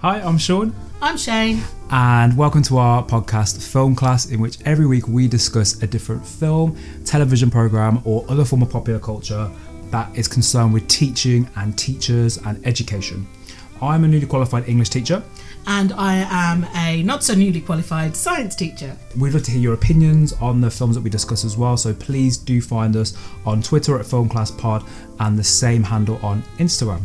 Hi, I'm Sean, I'm Shane. and welcome to our podcast, Film Class, in which every week we discuss a different film, television program, or other form of popular culture that is concerned with teaching and teachers and education. I'm a newly qualified English teacher. And I am a not so newly qualified science teacher. We'd love to hear your opinions on the films that we discuss as well, so please do find us on Twitter at Film Class Pod and the same handle on Instagram.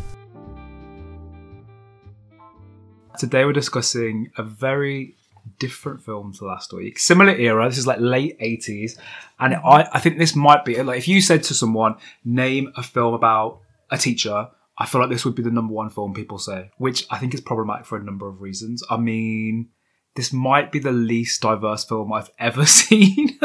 Today we're discussing a very different film to last week. Similar era. This is like late eighties, and mm-hmm. I, I think this might be like if you said to someone, "Name a film about a teacher," I feel like this would be the number one film people say, which I think is problematic for a number of reasons. I mean, this might be the least diverse film I've ever seen.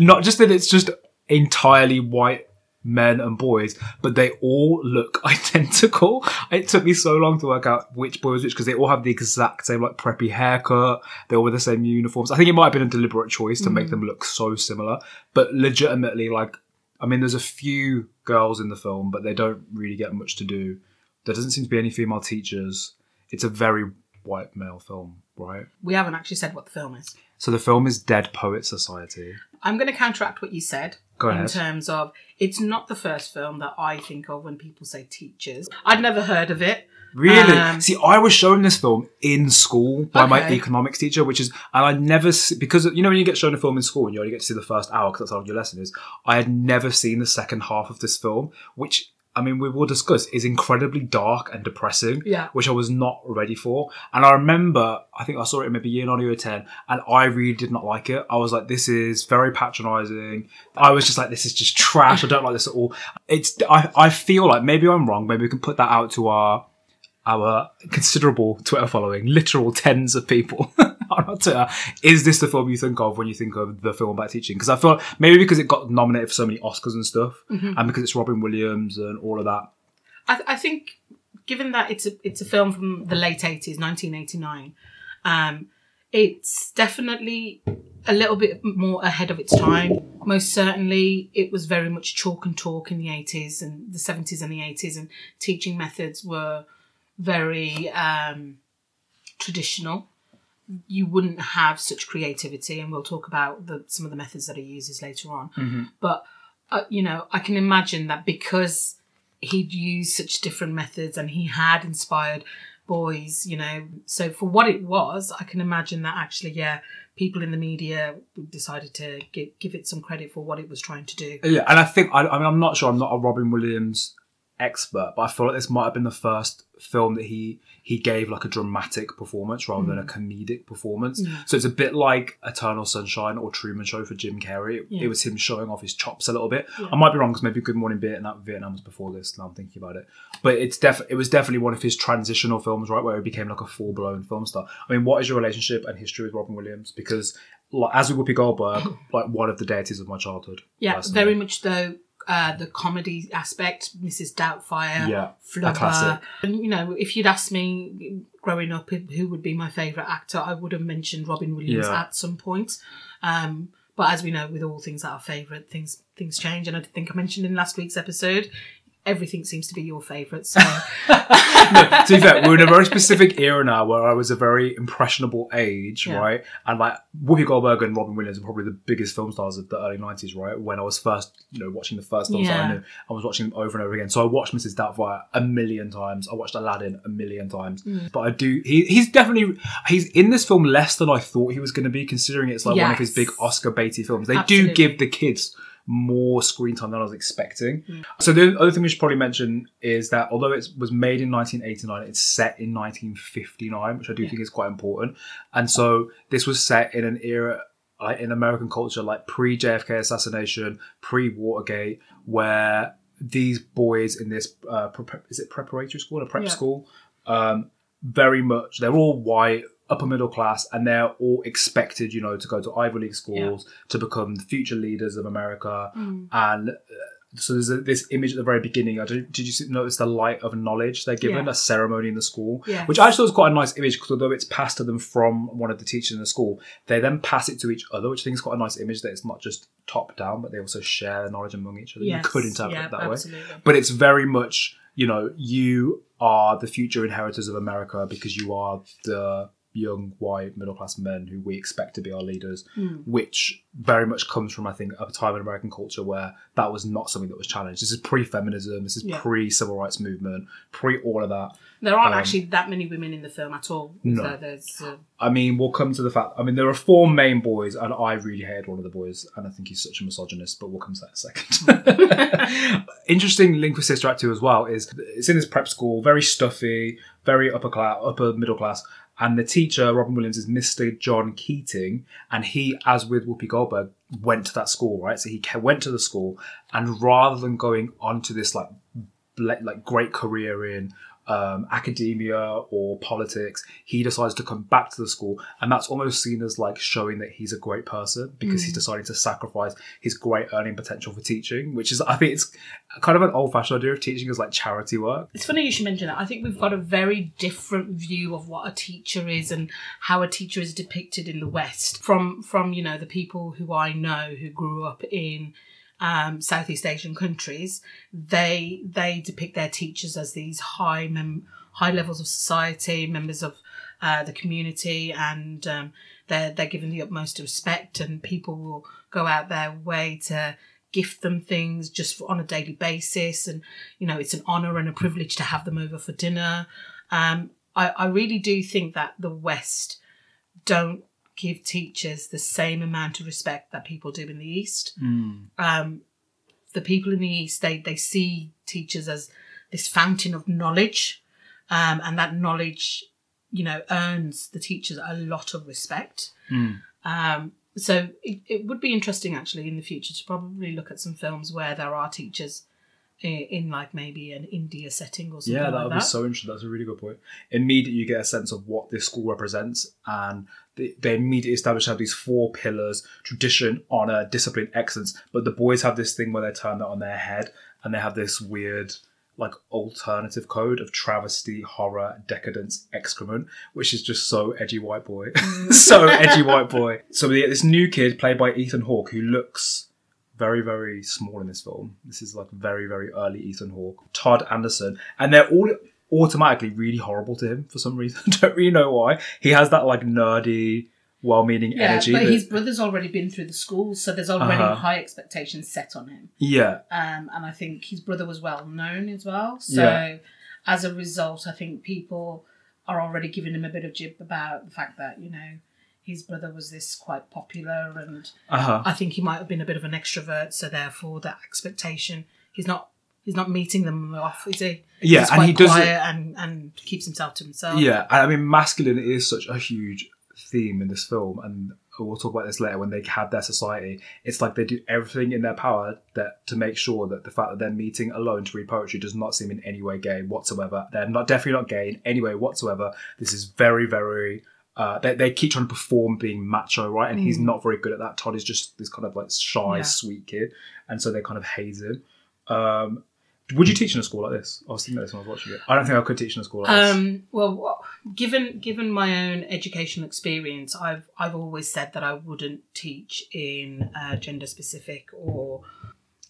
Not just that it's just entirely white men and boys, but they all look identical. It took me so long to work out which boy was which because they all have the exact same like preppy haircut. They all wear the same uniforms. I think it might have been a deliberate choice to make mm. them look so similar, but legitimately, like, I mean, there's a few girls in the film, but they don't really get much to do. There doesn't seem to be any female teachers. It's a very white male film, right? We haven't actually said what the film is. So the film is Dead Poet Society. I'm going to counteract what you said Go in ahead. terms of it's not the first film that I think of when people say teachers. I'd never heard of it. Really? Um, See, I was shown this film in school by my economics teacher, which is, and I never, see, because you know when you get shown a film in school and you only get to see the first hour because that's how long your lesson is, I had never seen the second half of this film, which, I mean, we will discuss, is incredibly dark and depressing, Yeah. which I was not ready for. And I remember, I think I saw it maybe year 9 or year 10, and I really did not like it. I was like, this is very patronizing. I was just like, this is just trash. I don't like this at all. It's, I, I feel like maybe I'm wrong. Maybe we can put that out to our our considerable Twitter following, literal tens of people on our Twitter. Is this the film you think of when you think of the film about teaching? Because I feel maybe because it got nominated for so many Oscars and stuff, and because it's Robin Williams and all of that. I, I think, given that it's a it's a film from the late 80s, 1989, um, it's definitely a little bit more ahead of its time. Most certainly, it was very much chalk and talk in the 80s and the 70s and the 80s, and teaching methods were very um, traditional. You wouldn't have such creativity, and we'll talk about the, some of the methods that he uses later on. But uh, you know, I can imagine that because he'd used such different methods and he had inspired boys, you know. So for what it was, I can imagine that actually, yeah, people in the media decided to give, give it some credit for what it was trying to do. Yeah, and I think I, I mean I'm not sure. I'm not a Robin Williams expert, but I feel like this might have been the first film that he he gave like a dramatic performance rather than a mm. comedic performance. Mm. So it's a bit like Eternal Sunshine or Truman Show for Jim Carrey. It, Yeah. it was him showing off his chops a little bit. I might be wrong because maybe Good Morning Vietnam, Vietnam was before this. Now I'm thinking about it, but it's def- it was definitely one of his transitional films, right, where he became like a full blown film star. I mean, what is your relationship and history with Robin Williams? Because like, as with Whoopi Goldberg, like one of the deities of my childhood. Yeah, personally. very much though. Uh, the comedy aspect, Mrs. Doubtfire, Yeah, Flubber, and you know, if you'd asked me growing up who who would be my favourite actor, I would have mentioned Robin Williams Yeah. at some point. Um, but as we know, with all things that are favourite, things things change. And I think I mentioned in last week's episode, everything seems to be your favourite. So to be fair, we're in a very specific era now where I was a very impressionable age, Yeah. right? And like Whoopi Goldberg and Robin Williams are probably the biggest film stars of the early nineties, right? When I was first, you know, watching the first films that I knew, I was watching them over and over again. So I watched Mrs. Doubtfire a million times. I watched Aladdin a million times. Mm. But I do. He, he's definitely he's in this film less than I thought he was going to be, considering it's like one of his big Oscar baity films. They Absolutely. do give the kids more screen time than I was expecting. So the other thing we should probably mention is that although it was made in 1989, it's set in 1959, which I do think is quite important. And so this was set in an era like in American culture, like pre JFK assassination, pre Watergate, where these boys in this uh, pre- is it preparatory school or prep Yeah. school, um, very much they're all white, upper middle class, and they're all expected, you know, to go to Ivy League schools to become the future leaders of America. And uh, so there's a, this image at the very beginning. I don't, did you notice the light of knowledge they're given, Yeah. a ceremony in the school, Yes. which I thought was quite a nice image because although it's passed to them from one of the teachers in the school, they then pass it to each other, which I think is quite a nice image that it's not just top down, but they also share the knowledge among each other. Yes. You could interpret Yeah, it that way but it's very much you know you are the future inheritors of America because you are the young white middle class men who we expect to be our leaders, which very much comes from I think a time in American culture where that was not something that was challenged. This is pre-feminism. This is Yeah. pre-civil rights movement. Pre all of that. There aren't Um, actually that many women in the film at all. No. So there's, uh, I mean, we'll come to the fact. I mean, there are four main boys, and I really hated one of the boys, and I think he's such a misogynist. But we'll come to that in a second. Interesting link with Sister Act two as well is it's in this prep school, very stuffy, very upper class, upper middle class, and the teacher Robin Williams is Mr. John Keating, and he, as with Whoopi Goldberg, went to that school, right? So he went to the school, and rather than going on to this like like great career in um, academia or politics, he decides to come back to the school, and that's almost seen as like showing that he's a great person because he's deciding to sacrifice his great earning potential for teaching, which is I think it's kind of an old-fashioned idea of teaching as like charity work. It's funny you should mention that. I think we've got a very different view of what a teacher is and how a teacher is depicted in the West from from you know the people who I know who grew up in um, Southeast Asian countries. They they depict their teachers as these high mem- high levels of society, members of uh, the community, and um, they're they're given the utmost respect, and people will go out their way to gift them things just for, on a daily basis and you know it's an honor and a privilege to have them over for dinner um, I, I really do think that the west don't give teachers the same amount of respect that people do in the east. Um, the people in the east they, they see teachers as this fountain of knowledge um, and that knowledge you know earns the teachers a lot of respect. Um, so it, it would be interesting actually in the future to probably look at some films where there are teachers in, like maybe an India setting or something Yeah, that like would that. be so interesting. That's a really good point. Immediately, you get a sense of what this school represents, and they, they immediately establish have these four pillars: tradition, honor, discipline, excellence. But the boys have this thing where they turn that on their head, and they have this weird, like, alternative code of travesty, horror, decadence, excrement, which is just so edgy white boy, mm. so edgy white boy. So we get this new kid played by Ethan Hawke who looks very, very small in this film. This is like very, very early Ethan Hawke. Todd Anderson. And they're all automatically really horrible to him for some reason. Don't really know why. He has that like nerdy, well meaning yeah, energy. but that- his brother's already been through the school, so there's already Uh-huh. high expectations set on him. yeah. Um, and I think his brother was well known as well. So Yeah. as a result, I think people are already giving him a bit of jib about the fact that you know his brother was this quite popular, and Uh-huh. I think he might have been a bit of an extrovert. So therefore, that expectation he's not he's not meeting them off, is he? Yeah, he's and he does it- and and keeps himself to himself. Yeah, I mean, masculinity is such a huge theme in this film, and we'll talk about this later. When they have their society, it's like they do everything in their power that to make sure that the fact that they're meeting alone to read poetry does not seem in any way gay whatsoever. They're not definitely not gay in any way whatsoever. This is very, very. Uh, they, they keep trying to perform being macho, right? And he's not very good at that. Todd is just this kind of like shy, Yeah. sweet kid, and so they kind of haze him. Um, would you teach in a school like this? I was thinking this when I was watching it. I don't think I could teach in a school like this. Um, well, given given my own educational experience, I've I've always said that I wouldn't teach in a gender specific or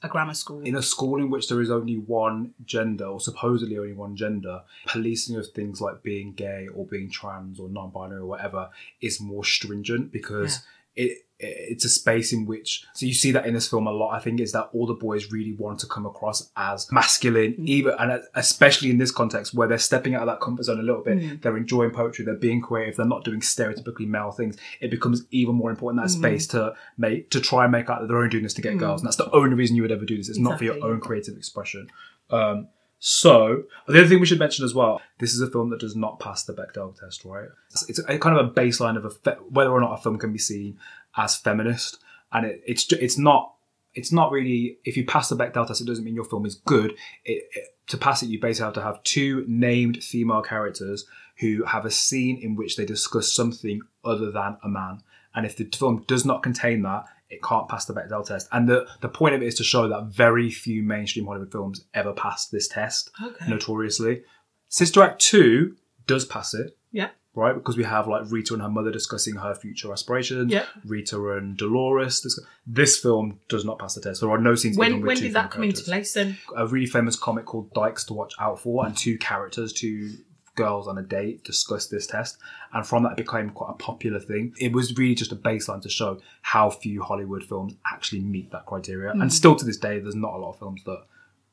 a grammar school. in a school in which there is only one gender or supposedly only one gender, policing of things like being gay or being trans or non-binary or whatever is more stringent because it it's a space in which so you see that in this film a lot i think is that all the boys really want to come across as masculine mm. even and especially in this context where they're stepping out of that comfort zone a little bit mm. they're enjoying poetry they're being creative they're not doing stereotypically male things it becomes even more important that mm-hmm. space to make to try and make out that they're only doing this to get mm. girls and that's the only reason you would ever do this it's not for your own creative expression. Um so the other thing we should mention as well, this is a film that does not pass the Bechdel test, right? It's, it's a, kind of a baseline of a fe- whether or not a film can be seen as feminist, and it, it's it's not it's not really if you pass the Bechdel test, it doesn't mean your film is good. It, it, to pass it, you basically have to have two named female characters who have a scene in which they discuss something other than a man, and if the film does not contain that, it can't pass the Bechdel test. And the, the point of it is to show that very few mainstream Hollywood films ever pass this test, Okay. notoriously. Sister Act 2 does pass it. Yeah. right? Because we have like Rita and her mother discussing her future aspirations. Yeah. Rita and Dolores. Dis- this film does not pass the test. There are no scenes. When when did that come into place then? A really famous comic called Dykes to Watch Out For, and two characters, two girls on a date, discussed this test, and from that it became quite a popular thing. It was really just a baseline to show how few Hollywood films actually meet that criteria, Mm. and still to this day, there's not a lot of films that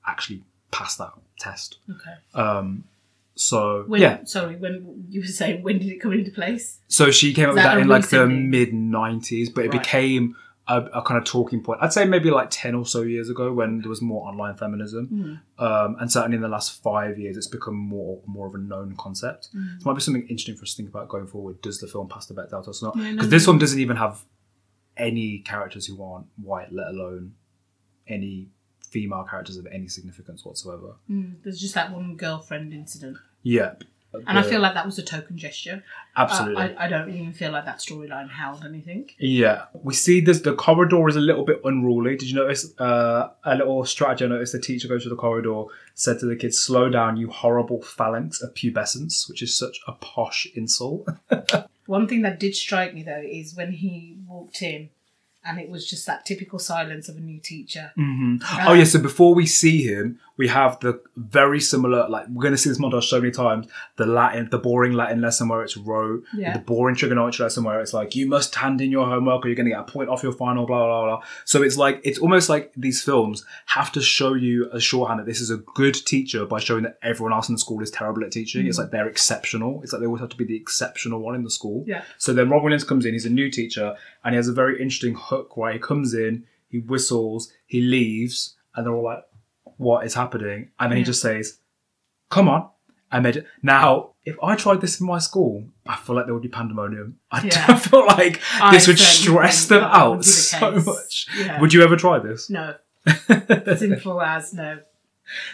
actually pass that test. Okay. Um, so When, yeah, Sorry, when you were saying when did it come into place? so she came up Is with that that in like the mid '90s, but it Right. became a, a kind of talking point. I'd say maybe like ten or so years ago when there was more online feminism, Hmm. um, and certainly in the last five years, it's become more more of a known concept. It might be something interesting for us to think about going forward. Does the film pass the Bechdel test or not? Yeah, Because no, this no. one doesn't even have any characters who aren't white, let alone any female characters of any significance whatsoever. Mm, there's just that one girlfriend incident, Yep. And I feel like that was a token gesture. Uh, absolutely. I, I don't even feel like that storyline held anything. Yeah, we see this. The corridor is a little bit unruly. Did you notice uh, a little strategy? I noticed the teacher goes to the corridor, said to the kids, "Slow down, you horrible phalanx of pubescence," which is such a posh insult. One thing that did strike me though is when he walked in, and it was just that typical silence of a new teacher. hmm oh yeah. So before we see him, we have the very similar. Like we're going to see this montage so many times. The Latin, the boring Latin lesson where it's rote. Yeah. The boring trigonometry lesson where it's like you must hand in your homework or you're going to get a point off your final. Blah blah blah. So it's like it's almost like these films have to show you a shorthand that this is a good teacher by showing that everyone else in the school is terrible at teaching. It's mm. like they're exceptional. It's like they always have to be the exceptional one in the school. Yeah. So then Rob Williams comes in. He's a new teacher and he has a very interesting hook where he comes in, he whistles, he leaves, and they're all like, "What is happening?" And then he just says, "Come on." And they now, if I tried this in my school, I feel like there would be pandemonium. I Yeah. feel like I this would certainly stress think them that would out be the so case. much. Yeah. Would you ever try this? No, simple as no.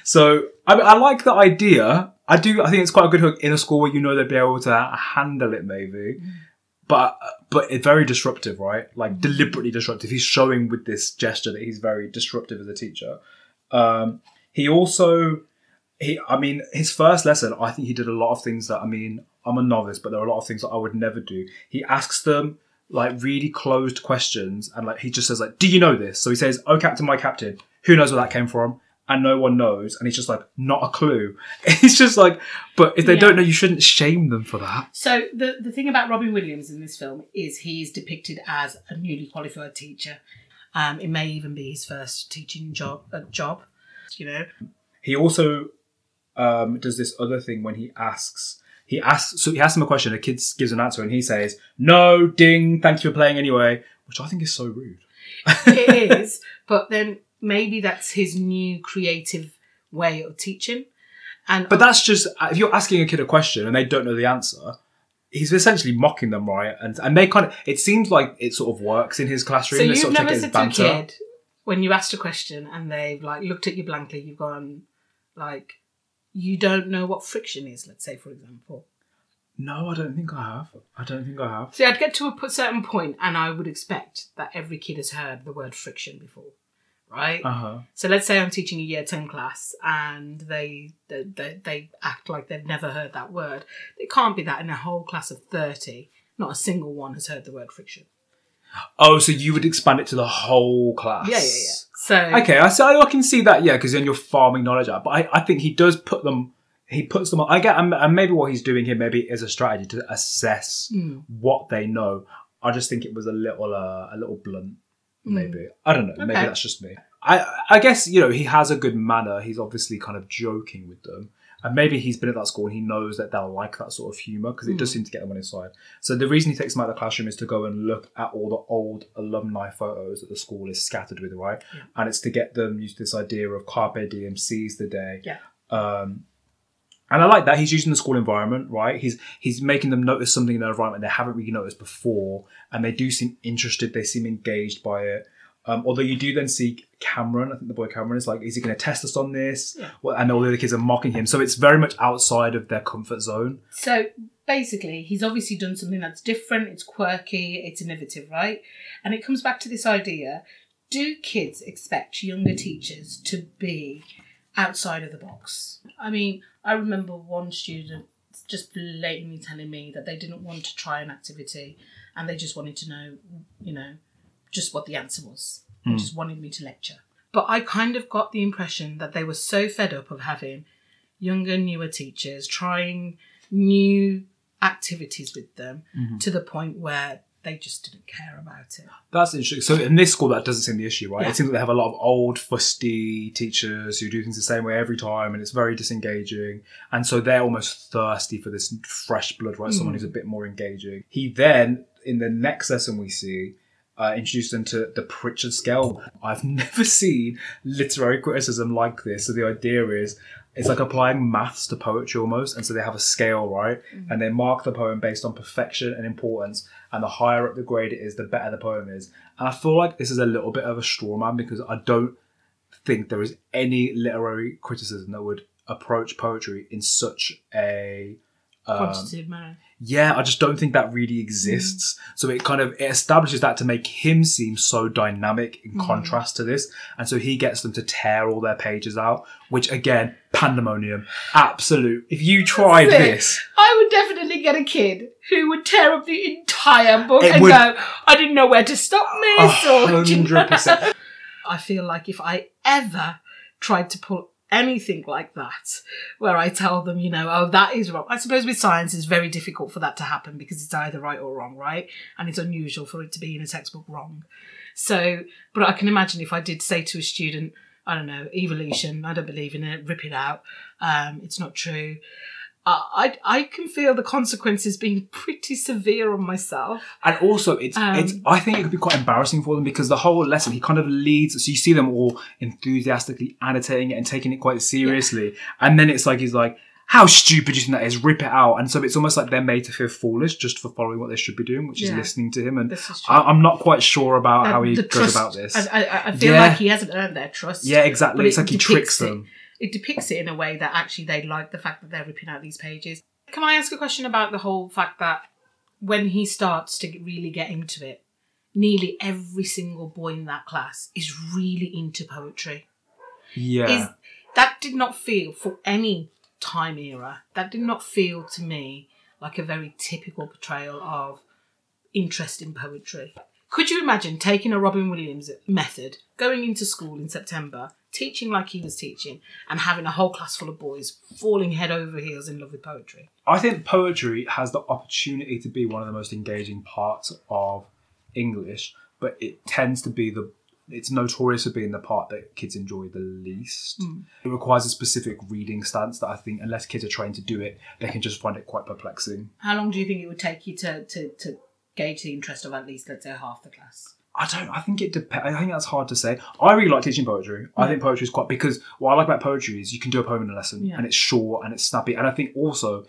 So I, I like the idea. I do. I think it's quite a good hook in a school where you know they'd be able to handle it, maybe. Mm. But but it's very disruptive, right? Like mm. deliberately disruptive. He's showing with this gesture that he's very disruptive as a teacher. Um, he also he. I mean, his first lesson. I think he did a lot of things that I mean. I'm a novice, but there are a lot of things that I would never do. He asks them like really closed questions, and like he just says like, "Do you know this?" So he says, "Oh, captain, my captain. Who knows where that came from?" And no one knows, and he's just like, not a clue. It's just like, but if they Yeah. don't know, you shouldn't shame them for that. So the the thing about Robin Williams in this film is he's depicted as a newly qualified teacher. Um, it may even be his first teaching job. Uh, job, you know. He also um, does this other thing when he asks. He asks, so he asks him a question. A kid gives an answer, and he says, "No, ding, thank you for playing anyway," which I think is so rude. it is, but then maybe that's his new creative way of teaching. And But that's just if you're asking a kid a question and they don't know the answer, he's essentially mocking them, right? And and they kind of it seems like it sort of works in his classroom. so you've sort of never said to a kid when you asked a question and they've like looked at you blankly, you've gone like, you don't know what friction is. Let's say, for example. No, I don't think I have. I don't think I have. See, I'd get to a certain point and I would expect that every kid has heard the word friction before, right? Uh huh. So let's say I'm teaching a year 10 class and they, they, they, they act like they've never heard that word. It can't be that in a whole class of 30, not a single one has heard the word friction. Oh, so you would expand it to the whole class? Yeah, yeah, yeah. So, Okay, I, so I can see that, yeah, because then you're farming knowledge out. But I, I think he does put them, he puts them on. I get, and maybe what he's doing here maybe is a strategy to assess Hmm. what they know. I just think it was a little, uh, a little blunt, maybe. I don't know. Maybe Hmm. That's just me. I, I guess you know he has a good manner. He's obviously kind of joking with them, and maybe he's been at that school and he knows that they'll like that sort of humor because it does Hmm. seem to get them on his side. So the reason he takes them out of the classroom is to go and look at all the old alumni photos that the school is scattered with, right? Yeah. And it's to get them used to this idea of carpe diem, seize the day. Yeah. Um, and I like that he's using the school environment, right? He's he's making them notice something in their environment they haven't really noticed before, and they do seem interested. They seem engaged by it. Um, although you do then see Cameron, I think the boy Cameron is like, is he going to test us on this? Yeah. Well, and all the other kids are mocking him, so it's very much outside of their comfort zone. so basically, he's obviously done something that's different, it's quirky, it's innovative, right? And it comes back to this idea do kids expect younger teachers to be outside of the box? I mean, I remember one student just blatantly telling me that they didn't want to try an activity and they just wanted to know, you know, just what the answer was. They Hmm. just wanted me to lecture. But I kind of got the impression that they were so fed up of having younger, newer teachers trying new activities with them Mm-hmm. to the point where they just didn't care about it. That's interesting. So in this school, that doesn't seem the issue, right? Yeah. It seems that they have a lot of old, fusty teachers who do things the same way every time, and it's very disengaging. And so they're almost thirsty for this fresh blood, right? Someone who's a bit more engaging. He then, in the next lesson we see, uh, introduced them to the Pritchard scale. I've never seen literary criticism like this. So the idea is it's like applying maths to poetry almost. And so they have a scale, right? Mm-hmm. And they mark the poem based on perfection and importance. And the higher up the grade it is, the better the poem is. And I feel like this is a little bit of a straw man because I don't think there is any literary criticism that would approach poetry in such a um, manner. yeah, I just don't think that really exists. So it kind of it establishes that to make him seem so dynamic in contrast to this, and so he gets them to tear all their pages out, which again, pandemonium, absolute. If you tried this, I would definitely get a kid who would tear up the entire book and would- go, I didn't know where to stop, miss. a or, you know? hundred percent. I feel like if I ever tried to pull anything like that, where I tell them, you know, oh, that is wrong. I suppose with science, it's very difficult for that to happen because it's either right or wrong, right? And it's unusual for it to be in a textbook wrong. So, but I can imagine if I did say to a student, I don't know, evolution, I don't believe in it, rip it out, um, it's not true. Uh, I, I can feel the consequences being pretty severe on myself. And also, it's Um, it's. I think it could be quite embarrassing for them because the whole lesson he kind of leads. So you see them all enthusiastically annotating it and taking it quite seriously, and then it's like he's like, "How stupid you think that is? Rip it out!" And so it's almost like they're made to feel foolish just for following what they should be doing, which is listening to him. And This is true. I, I'm not quite sure about how he goes trust- about this. I, I, I feel Yeah. like he hasn't earned their trust. yeah, exactly. It's it like he tricks them. it depicts it in a way that actually they like the fact that they're ripping out these pages. Can I ask a question about the whole fact that when he starts to really get into it, nearly every single boy in that class is really into poetry? Yeah. Is that did not feel for any time era. That did not feel to me like a very typical portrayal of interest in poetry. Could you imagine taking a Robin Williams method, going into school in September, teaching like he was teaching, and having a whole class full of boys falling head over heels in love with poetry? I think poetry has the opportunity to be one of the most engaging parts of English, but it tends to be the it's notorious for being the part that kids enjoy the least. Hmm. It requires a specific reading stance that I think unless kids are trained to do it, they can just find it quite perplexing. How long do you think it would take you to, to, to gauge the interest of at least, let's say, half the class? I don't. I think it depends. I think that's hard to say. I really like teaching poetry. I think poetry is quite because what I like about poetry is you can do a poem in a lesson, Yeah. and it's short and it's snappy. And I think also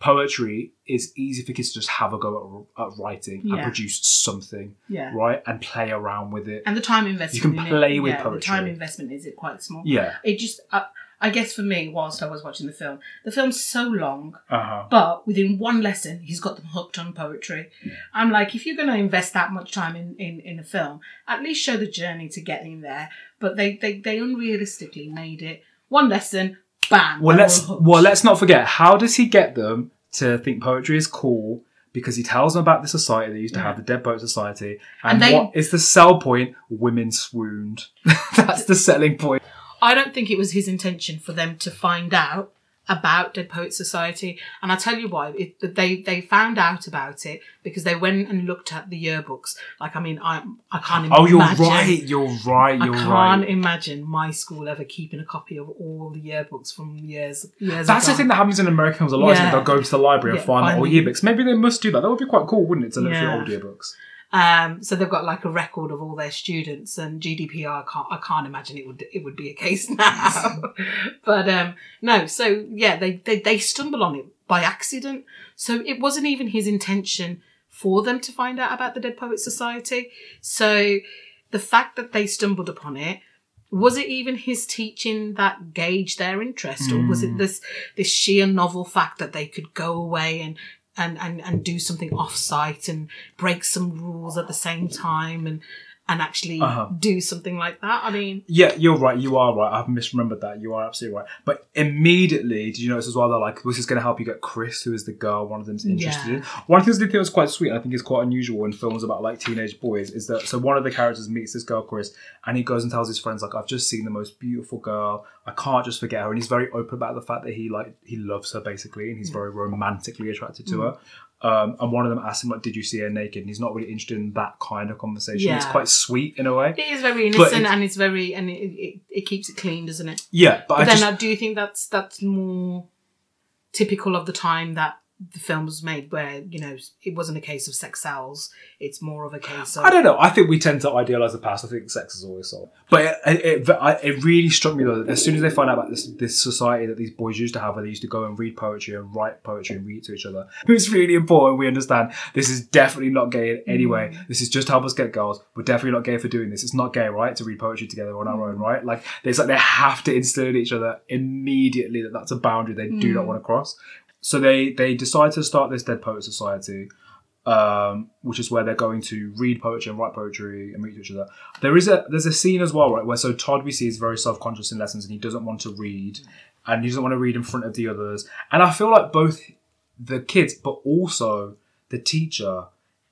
poetry is easy for kids to just have a go at, at writing and Yeah. produce something, Yeah. right, and play around with it. And the time investment. You can in it- play with yeah, The time investment is it quite small. Yeah. It just, I, I guess for me, whilst I was watching the film, the film's so long, Uh huh. but within one lesson, he's got them hooked on poetry. I'm like, if you're going to invest that much time in, in, in a film, at least show the journey to getting there. But they, they, they unrealistically made it one lesson, bam. Well, let's well let's not forget. How does he get them to think poetry is cool? Because he tells them about the society they used to Yeah. have, the Dead Poet Society, and, And they- what is the sell point? Women swooned. That's the selling point. I don't think it was his intention for them to find out about Dead Poets Society, and I'll tell you why. It, that they they found out about it because they went and looked at the yearbooks. Like, I mean, I I can't imagine. Oh, you're right. You're right. I You're can't right. imagine my school ever keeping a copy of all the yearbooks from years years That's ago. the thing that happens in American films a lot. Yeah. They'll go to the library and Yeah, find find the- yearbooks. Maybe they must do that. That would be quite cool, wouldn't it? To look Yeah. through old yearbooks. Um, so they've got like a record of all their students, and GDPR can't. I can't imagine it would it would be a case now. but um, no, so yeah, they, they they stumble on it by accident. So it wasn't even his intention for them to find out about the Dead Poets Society. So the fact that they stumbled upon it was it even his teaching that gauged their interest, or was it this this sheer novel fact that they could go away and and, and, and do something off site and break some rules at the same time and and actually Uh-huh. do something like that. I mean, Yeah, you're right. You are right. I've misremembered that. You are absolutely right. But immediately, did you notice as well that like this is going to help you get Chris, who is the girl one of them's interested Yeah. in. One of the things I think was quite sweet. I think is quite unusual in films about like teenage boys is that so one of the characters meets this girl Chris, and he goes and tells his friends like I've just seen the most beautiful girl. I can't just forget her, and he's very open about the fact that he like he loves her basically, and he's very romantically attracted to her. Um, and one of them asked him like, "Did you see her naked?" And he's not really interested in that kind of conversation. It's quite sweet in a way. it is very innocent it's- and it's very and it, it, it keeps it clean, doesn't it? Yeah, but, But then just I do think that's that's more typical of the time that the film was made, where you know it wasn't a case of sex sells; it's more of a case of I don't know. I think we tend to idealize the past. I think sex is always sold. But it, it, it, it really struck me though that as soon as they find out about this this society that these boys used to have, where they used to go and read poetry and write poetry and read to each other, it's really important. We understand this is definitely not gay in any way. Mm. This is just to help us get girls. We're definitely not gay for doing this. It's not gay, right, to read poetry together on our own, mm. right? Like it's like they have to instill in each other immediately that that's a boundary they do not mm. want to cross. So they they decide to start this Dead Poet Society um, which is where they're going to read poetry and write poetry and to each other. There is a there's a scene as well, right, where so Todd we see is very self conscious in lessons and he doesn't want to read and he doesn't want to read in front of the others. And I feel like both the kids, but also the teacher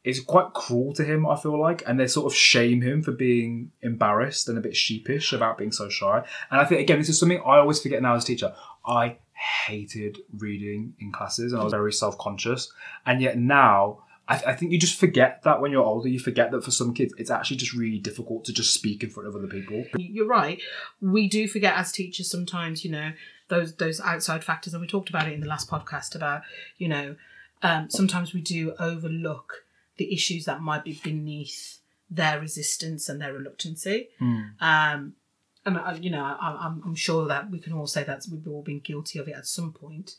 is quite cruel to him, I feel like, and they sort of shame him for being embarrassed and a bit sheepish about being so shy. And I think again, this is something I always forget now as a teacher. I hated reading in classes and I was very self-conscious. And yet now I, I think you just forget that when you're older, you forget that for some kids, it's actually just really difficult to just speak in front of other people. you're right. We do forget as teachers sometimes, you know, those those outside factors, and we talked about it in the last podcast about, you know, um, sometimes we do overlook the issues that might be beneath their resistance and their reluctancy. Um, and uh, you know, I, I'm, I'm sure that we can all say that we've all been guilty of it at some point.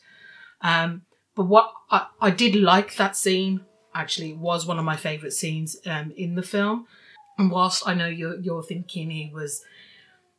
Um, but what I, I did like that scene. Actually, it was one of my favourite scenes um, in the film. And whilst I know you're you're thinking he was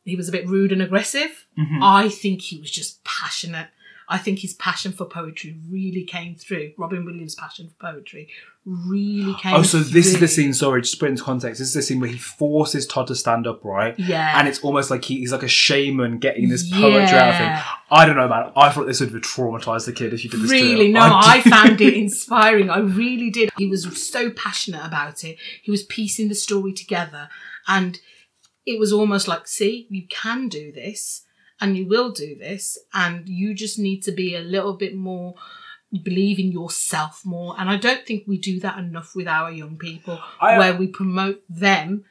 he was a bit rude and aggressive, Mm-hmm. I think he was just passionate. I think his passion for poetry really came through. Robin Williams' passion for poetry really came. Oh, so this is the scene. Sorry, just put it into context. This is the scene where he forces Todd to stand up, right? Yeah. And it's almost like he, he's like a shaman getting this poetry out of him. I don't know, man. I thought this would have traumatized the kid if you did this. Really, no, I, do- found it inspiring. I really did. He was so passionate about it. He was piecing the story together, and it was almost like, see, you can do this, and you will do this, and you just need to be a little bit more. Believe in yourself more, and I don't think we do that enough with our young people, I- uh, where we promote them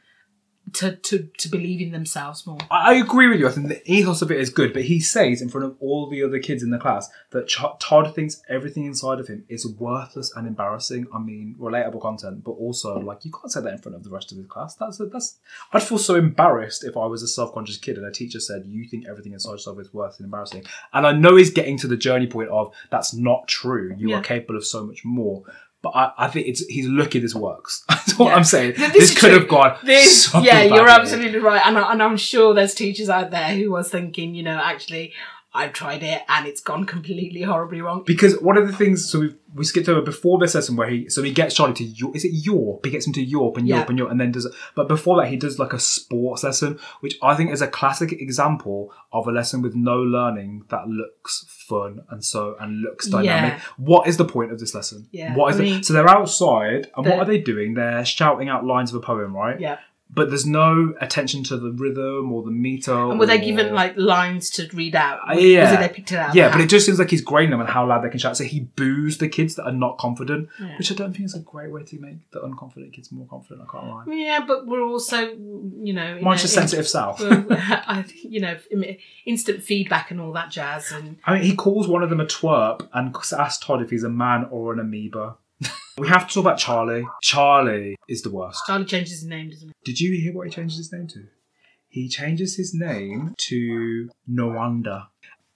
to, to to believe in themselves more. I agree with you. I think the ethos of it is good, but he says in front of all the other kids in the class that Ch- Todd thinks everything inside of him is worthless and embarrassing. I mean, relatable content, but also like you can't say that in front of the rest of his class. That's that's. I'd feel so embarrassed if I was a self-conscious kid and a teacher said you think everything inside yourself is worthless and embarrassing. And I know he's getting to the journey point of that's not true. You Yeah. are capable of so much more. But I, I think it's he's lucky this works. That's what Yeah. I'm saying. Th- This, could true. have gone. This, so yeah, you're absolutely right, and, I, and I'm sure there's teachers out there who was thinking, you know, actually, I've tried it and it's gone completely horribly wrong. because one of the things so we we skipped over before this lesson where he so he gets Charlie to Yawp is it Yawp he gets him to Yawp and Yawp Yeah. and Yawp and then does but before that he does like a sports lesson which I think is a classic example of a lesson with no learning that looks fun and so and looks dynamic. Yeah. What is the point of this lesson? Yeah, What is I the, so they're outside and what are they doing? They're shouting out lines of a poem, right? Yeah, But there's no attention to the rhythm or the meter. and were they given like lines to read out? Uh, Was, yeah. was it they picked it out? Yeah, but it just seems like he's grading them and how loud they can shout. So he boos the kids that are not confident, Yeah. which I don't think is a great way to make the unconfident kids more confident. I can't lie. yeah, but we're also, you know, Mine's a- sensitive well, you know, instant feedback and all that jazz, and I mean, he calls one of them a twerp and asks Todd if he's a man or an amoeba. We have to talk about Charlie. Charlie is the worst. Charlie changes his name, doesn't he? Did you hear what he changes his name to? He changes his name to Nuwanda.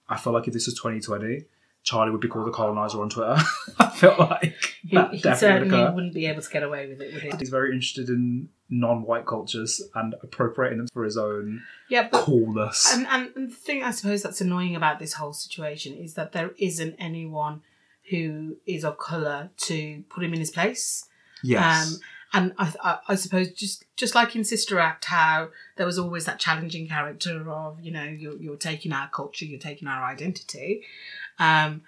I feel like if this was 2020, Charlie would be called the colonizer on Twitter. I felt like He, that he definitely would certainly occur. wouldn't be able to get away with it, would he? He's very interested in non-white cultures and appropriating them for his own Yeah, but coolness. And and the thing I suppose that's annoying about this whole situation is that there isn't anyone who is of colour to put him in his place. yes. Um, and I, I, I suppose just just like in Sister Act, how there was always that challenging character of you know you're you're taking our culture, you're taking our identity. Um,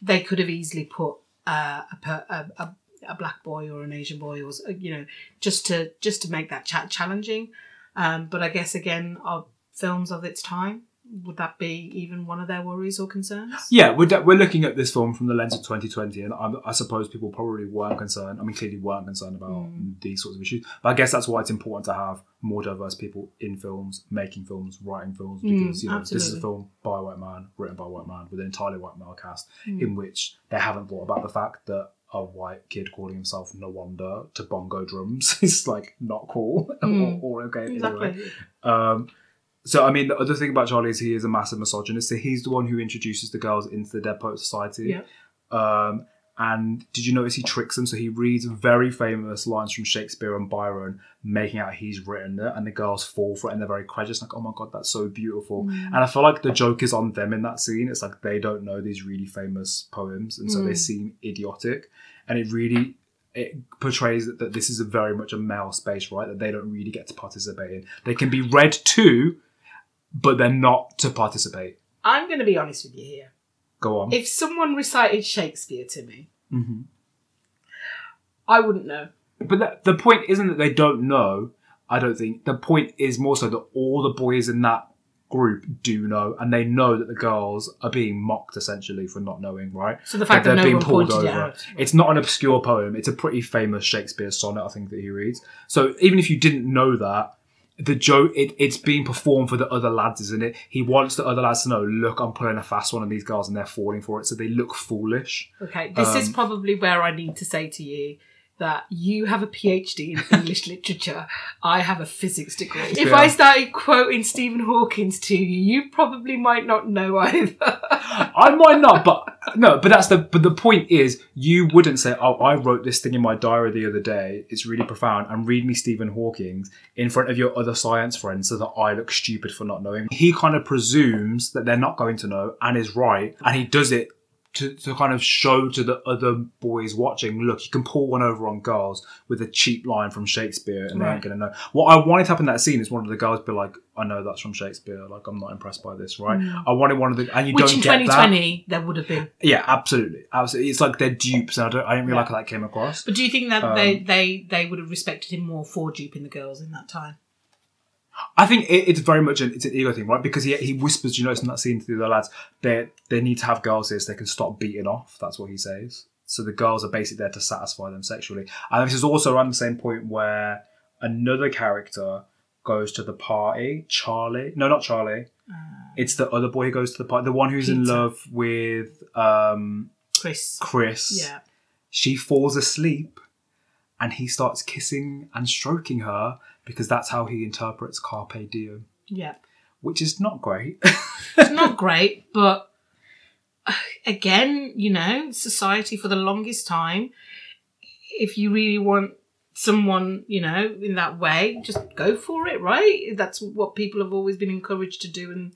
they could have easily put uh, a, a, a a black boy or an Asian boy, or you know, just to just to make that chat challenging. Um, but I guess again, of films of its time, would that be even one of their worries or concerns? Yeah, we're, de- we're looking at this film from the lens of 2020, and I, I suppose people probably weren't concerned. I mean, clearly weren't concerned about Mm. these sorts of issues. But I guess that's why it's important to have more diverse people in films, making films, writing films, Mm, because you know this is a film by a white man, written by a white man, with an entirely white male cast, Mm. in which they haven't thought about the fact that a white kid calling himself Nuwanda to bongo drums is like not cool Mm. or, or okay. Exactly. Um, so I mean, the other thing about Charlie is he is a massive misogynist. So he's the one who introduces the girls into the Dead Poet Society. Yeah. Um, and did you notice he tricks them? So he reads very famous lines from Shakespeare and Byron, making out he's written it, and the girls fall for it, and they're very credulous, like, "Oh my god, that's so beautiful." Mm. And I feel like the joke is on them in that scene. It's like they don't know these really famous poems, and so they Mm. seem idiotic, and it really it portrays that, that this is a very much a male space, right? That they don't really get to participate in. They can be read to, but they're not to participate. I'm going to be honest with you here. Go on. If someone recited Shakespeare to me, hmm I wouldn't know. But the, the point isn't that they don't know. I don't think the point is more so that all the boys in that group do know, and they know that the girls are being mocked essentially for not knowing, right? So the fact that, they're no being pulled over. out. It's not an obscure poem. It's a pretty famous Shakespeare sonnet, I think, that he reads. So even if you didn't know that, the joke it, it's being performed for the other lads, isn't it? He wants the other lads to know, look, I'm pulling a fast one on these girls and they're falling for it, so they look foolish. Okay, this is Um, probably where I need to say to you that you have a PhD in English literature. I have a physics degree. If I started quoting Stephen Hawkins to you, you probably might not know either. I might not, but no, but that's the but the point is you wouldn't say, Oh, I wrote this thing in my diary the other day, it's really profound, and read me Stephen Hawking's in front of your other science friends so that I look stupid for not knowing. He kind of presumes that they're not going to know and is right, and he does it to, to kind of show to the other boys watching, look, you can pull one over on girls with a cheap line from Shakespeare and they Right. ain't gonna know. What I wanted to happen in that scene is one of the girls be like, I know that's from Shakespeare, like I'm not impressed by this, right? I wanted one of the and you Which don't in get that. 2020 there would have been. Yeah, absolutely, absolutely. It's like they're dupes, and I don't, I didn't really like how that came across. But do you think that Um, they, they, they would have respected him more for duping the girls in that time? I think it, it's very much an, it's an ego thing, right? Because he he whispers, you know, it's in that scene to the other lads, they they need to have girls here so they can stop beating off. That's what he says. So the girls are basically there to satisfy them sexually. And this is also around the same point where another character goes to the party. Charlie, no, not Charlie. It's the other boy who goes to the party. The one who's in love with um, Chris. Chris. Yeah. she falls asleep and he starts kissing and stroking her because that's how he interprets carpe diem Yeah. which is not great It's not great, but uh, again, you know, society for the longest time, if you really want someone, you know, in that way, just go for it, right? That's what people have always been encouraged to do and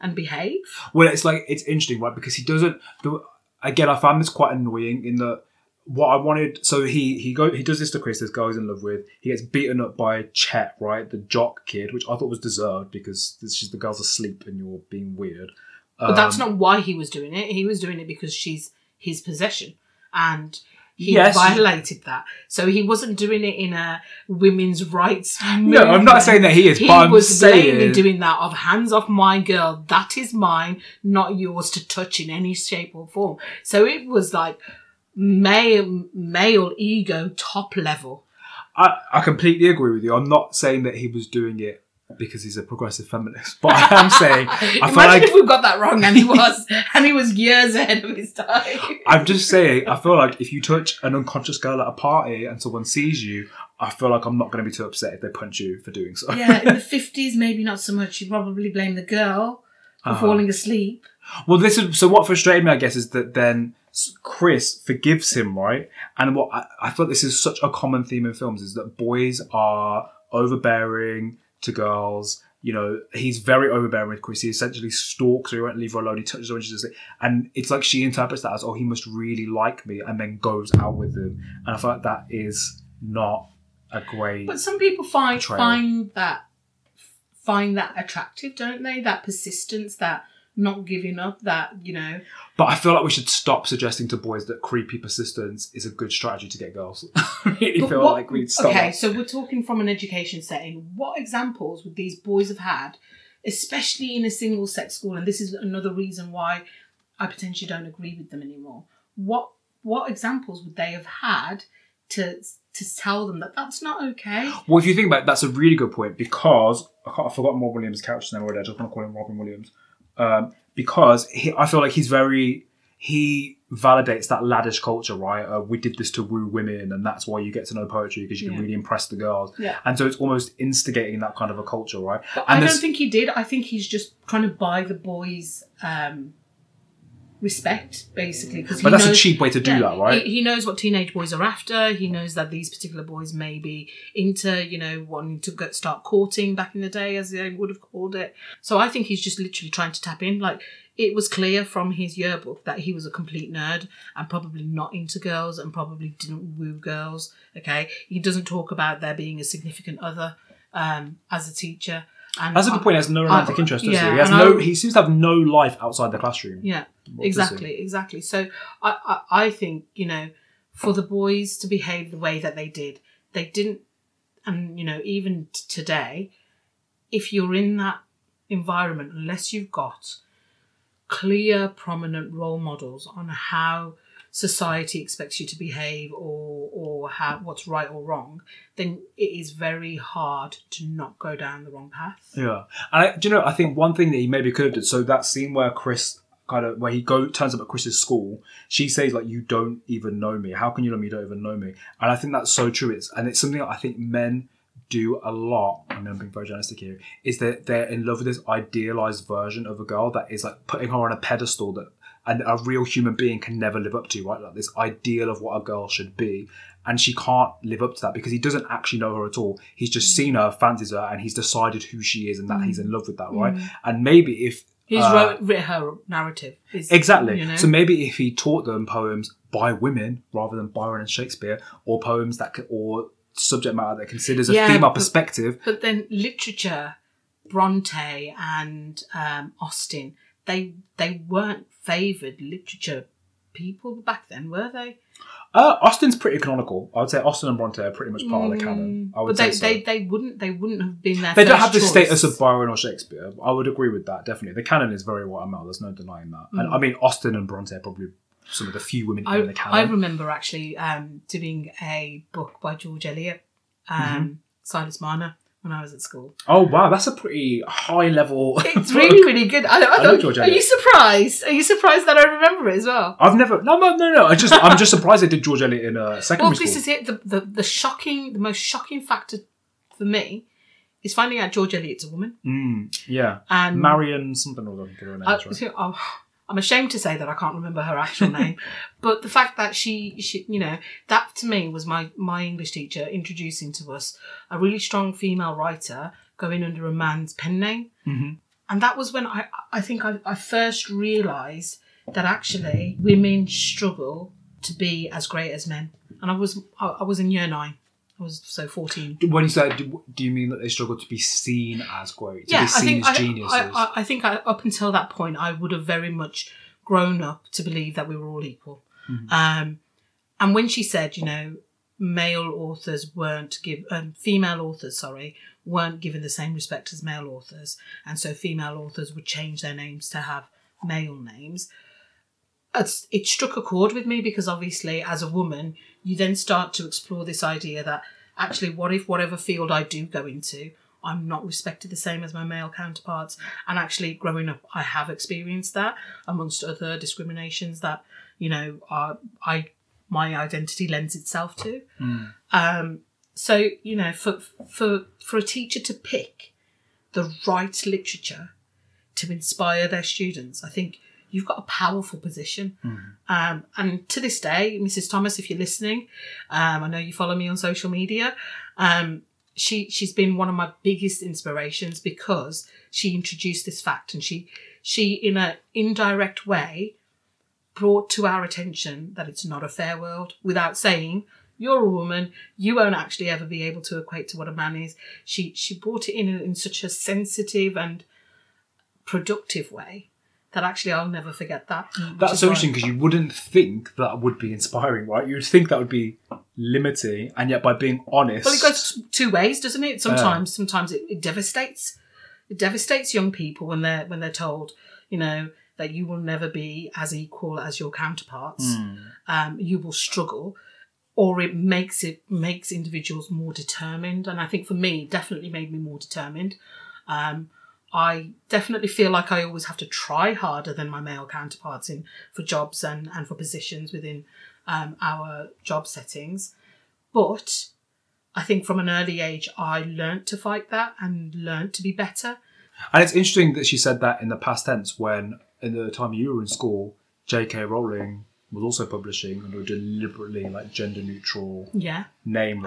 and behave. well it's like it's interesting right because he doesn't the, again i found this quite annoying in that what i wanted so he he go he does this to chris this guy he's in love with he gets beaten up by chet right the jock kid which i thought was deserved because this is the girl's asleep and you're being weird But that's Um, not why he was doing it. He was doing it because she's his possession. And he Yes. violated that. So he wasn't doing it in a women's rights. no i'm not saying that he is He but i'm was blatantly saying doing that of hands off my girl. That is mine, not yours to touch in any shape or form. So it was like male male ego top level. I, I completely agree with you. I'm not saying that he was doing it because he's a progressive feminist, but I am saying I Imagine feel like if we got that wrong and he was and he was years ahead of his time. I'm just saying I feel like if you touch an unconscious girl at a party and someone sees you, I feel like I'm not going to be too upset if they punch you for doing so. yeah, in the fifties, maybe not so much. You probably blame the girl for Uh-huh. falling asleep. Well, this is so. What frustrated me, I guess, is that then Chris forgives him, right? And what I, I thought this is such a common theme in films is that boys are overbearing to girls. You know, he's very overbearing with Chris. He essentially stalks her, he won't leave her alone. He touches her when she's asleep, and it's like she interprets that as, "Oh, he must really like me," and then goes out with him. And I feel like that is not a great. But some people find find that find that attractive, don't they? That persistence, that not giving up, that you know. But I feel like we should stop suggesting to boys that creepy persistence is a good strategy to get girls. I really But feel what- like we'd to stop. okay, that. so we're talking from an education setting. What examples would these boys have had, especially in a single sex school? And this is another reason why I potentially don't agree with them anymore. What what examples would they have had to to tell them that that's not okay? Well, if you think about it, that's a really good point because I can't, I've forgotten Rob Williams' character's name already. I just want to call him Robin Williams um, because he, I feel like he's very he validates that laddish culture, right? Uh, we did this to woo women, and that's why you get to know poetry because you can Yeah. really impress the girls. Yeah. And so it's almost instigating that kind of a culture, right? But and I don't think he did. I think he's just trying to buy the boys um, respect, basically. Because but that's a cheap way to do that, right? He, he knows what teenage boys are after. He knows that these particular boys may be into, you know, wanting to get, start courting back in the day, as they would have called it. So I think he's just literally trying to tap in. Like it was clear from his yearbook that he was a complete nerd and probably not into girls and probably didn't woo girls. Okay, he doesn't talk about there being a significant other um, as a teacher. And That's a good I- point. He has no romantic I- interest, does yeah, he? He has no. I- he seems to have no life outside the classroom. Yeah, What exactly, exactly. So I, I, I think you know, for the boys to behave the way that they did, they didn't, and you know, even t- today, if you're in that environment, unless you've got clear, prominent role models on how society expects you to behave or or how what's right or wrong, then it is very hard to not go down the wrong path. Yeah, and I, do you know? I think one thing that he maybe could have done. So that scene where Chris kind of where he go turns up at Chris's school, she says like, "You don't even know me. How can you know me? You don't even know me." And I think that's so true. It's and it's something I think men do a lot. Mean, I'm being very journalistic here. Is that they're in love with this idealized version of a girl that is like putting her on a pedestal that and a real human being can never live up to, right? Like this ideal of what a girl should be. And she can't live up to that because he doesn't actually know her at all. He's just seen her, fancies her, and he's decided who she is and that he's in love with that, right? And maybe if He's uh, wrote, written her narrative. Is, Exactly. you know? So maybe if he taught them poems by women rather than Byron and Shakespeare, or poems that could, or subject matter that considers a Yeah, female but- perspective, But then literature, Bronte and um, Austen, they they weren't favoured literature people back then, were they? uh, Austen's pretty canonical. I would say Austen and Bronte are pretty much part of the canon. I would Mm. but they, say so. they they wouldn't they wouldn't have been there. They don't have the status of Byron or Shakespeare. I would agree with that, definitely. The canon is very and male, there's no denying that. And I mean, Austen and Bronte are probably some of the few women in the canon. I, I remember actually um, doing a book by George Eliot, um, Mm-hmm. Silas Marner, when I was at school. oh, wow, that's a pretty high level. It's really really good. I, I, know thought- George are you surprised? Are you surprised that I remember it as well? I've never. No, no, no, no. I just, I'm just surprised they did George Eliot in uh, secondary Well, school. this is it. The, the the shocking, the most shocking factor for me is finding out George Eliot's a woman. Mm, yeah. And Marion something or other. I, right? so, oh, I'm ashamed to say that I can't remember her actual name, but the fact that she, she, you know, that to me was my my English teacher introducing to us a really strong female writer going under a man's pen name, Mhm. and that was when I I think I, I first realised that actually women struggle to be as great as men, and I was I, I was in year nine, I was so fourteen. When you say, do, do you mean that they struggle to be seen as great, to yeah, be I seen think as I, geniuses? I, I, I think I, up until that point, I would have very much grown up to believe that we were all equal. Mm-hmm. Um, and when she said, you know, male authors weren't give, um, female authors, sorry, weren't given the same respect as male authors, and so female authors would change their names to have male names. It struck a chord with me because obviously, as a woman, you then start to explore this idea that actually, what if whatever field I do go into, I'm not respected the same as my male counterparts. And actually, growing up, I have experienced that amongst other discriminations that you know are I my identity lends itself to. Um, so you know, for for for a teacher to pick the right literature to inspire their students, I think you've got a powerful position. Um, and to this day, Mrs. Thomas, if you're listening, um, I know you follow me on social media. Um, she she's been one of my biggest inspirations because she introduced this fact and she she in an indirect way brought to our attention that it's not a fair world without saying You're a woman. You won't actually ever be able to equate to what a man is. She she brought it in in such a sensitive and productive way that actually I'll never forget that. That's so interesting because you wouldn't think that would be inspiring, right? You'd think that would be limiting, and yet by being honest, Well, it goes two ways, doesn't it? Sometimes, sometimes it, it devastates. It devastates young people when they're when they're told, you know, that you will never be as equal as your counterparts. Um, you will struggle, or it makes it makes individuals more determined. And I think for me, definitely made me more determined. Um, I definitely feel like I always have to try harder than my male counterparts in for jobs and, and for positions within um, our job settings. But I think from an early age, I learnt to fight that and learnt to be better. And it's interesting that she said that in the past tense when, in the time you were in school, J.K. Rowling was also publishing under were deliberately like gender neutral Yeah. name.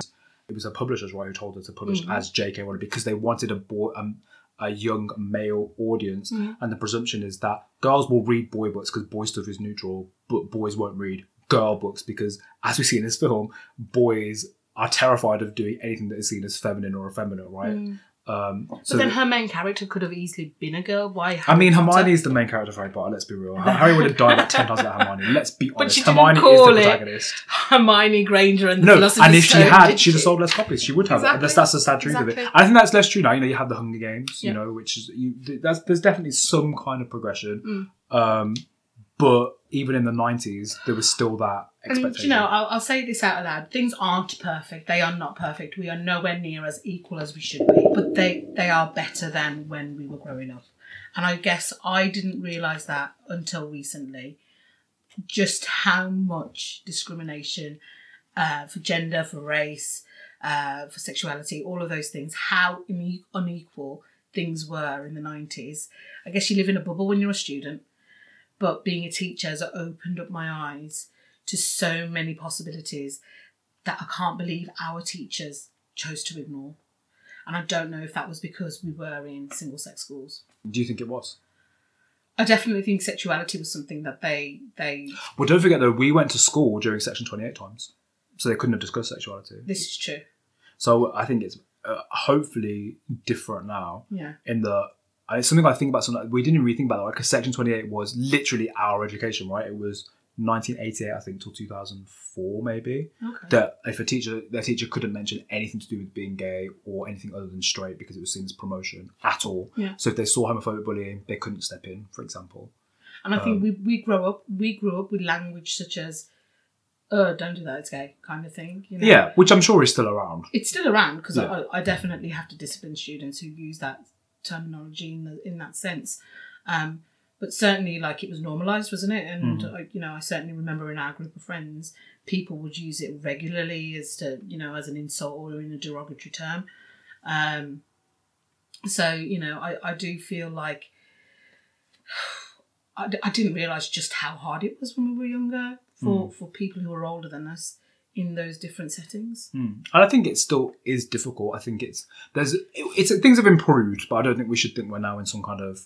It was a publisher's right who told her to publish Mm-hmm. as J.K. Rowling because they wanted a boy, um, a young male audience, Mm-hmm. and the presumption is that girls will read boy books because boy stuff is neutral, but boys won't read girl books because, as we see in this film, boys are terrified of doing anything that is seen as feminine or effeminate, right? Um, so. But then her main character could have easily been a girl. Why? I mean? Hermione is the main character of Harry Potter. Let's be real. Harry would have died about ten times about Hermione. Let's be honest. she didn't Hermione is call the it- protagonist. Hermione Granger and the No, Philosopher's and if she Stone, had, she'd have sold less copies. She would have. Exactly. That's, that's the sad truth of it. I think that's less true now. You know, you have the Hunger Games. You Yeah. know, which is you. That's, there's definitely some kind of progression. Mm. Um, but even in the nineties, there was still that And you know, I'll, I'll say this out loud: things aren't perfect. They are not perfect. We are nowhere near as equal as we should be, but they they are better than when we were growing up. And I guess I didn't realise that until recently, just how much discrimination uh, for gender, for race, uh, for sexuality, all of those things, how une- unequal things were in the nineties. I guess you live in a bubble when you're a student, but being a teacher has opened up my eyes to so many possibilities that I can't believe our teachers chose to ignore. And I don't know if that was because we were in single sex schools. Do you think it was? I definitely think sexuality was something that they they Well, don't forget though, we went to school during Section Twenty Eight times, so they couldn't have discussed sexuality. this is true. So I think it's uh, hopefully different now. Yeah. in the it's something I think about. Something we didn't really think about that because Section Twenty Eight was literally our education, right? It was 1988, I think, till 2004, maybe. Okay. That if a teacher, their teacher couldn't mention anything to do with being gay or anything other than straight because it was seen as promotion at all. Yeah. So if they saw homophobic bullying, they couldn't step in, for example. And I think Um, we, we grow up we grew up with language such as oh don't do that, it's gay kind of thing. You know? Yeah, which I'm sure is still around. It's still around because Yeah. I, I definitely have to discipline students who use that terminology in the, in that sense. Um, but certainly, like it was normalized, wasn't it? And Mm-hmm. I, you know, I certainly remember in our group of friends, people would use it regularly as to you know as an insult or in a derogatory term. Um, so you know, I, I do feel like I, d- I didn't realize just how hard it was when we were younger for Mm. for people who were older than us in those different settings. Mm. And I think it still is difficult. I think it's there's it's things have improved, but I don't think we should think we're now in some kind of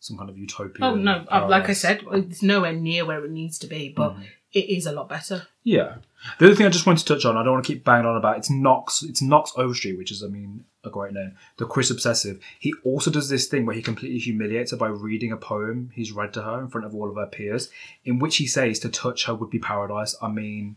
some kind of utopia. Oh no! uh, Like I said, it's nowhere near where it needs to be, but Mm. it is a lot better. Yeah. The other thing I just wanted to touch on, I don't want to keep banging on about, it's Knox. It's Knox Overstreet, which is, I mean, a great name. The Chris Obsessive. He also does this thing where he completely humiliates her by reading a poem he's read to her in front of all of her peers, in which he says to touch her would be paradise. I mean,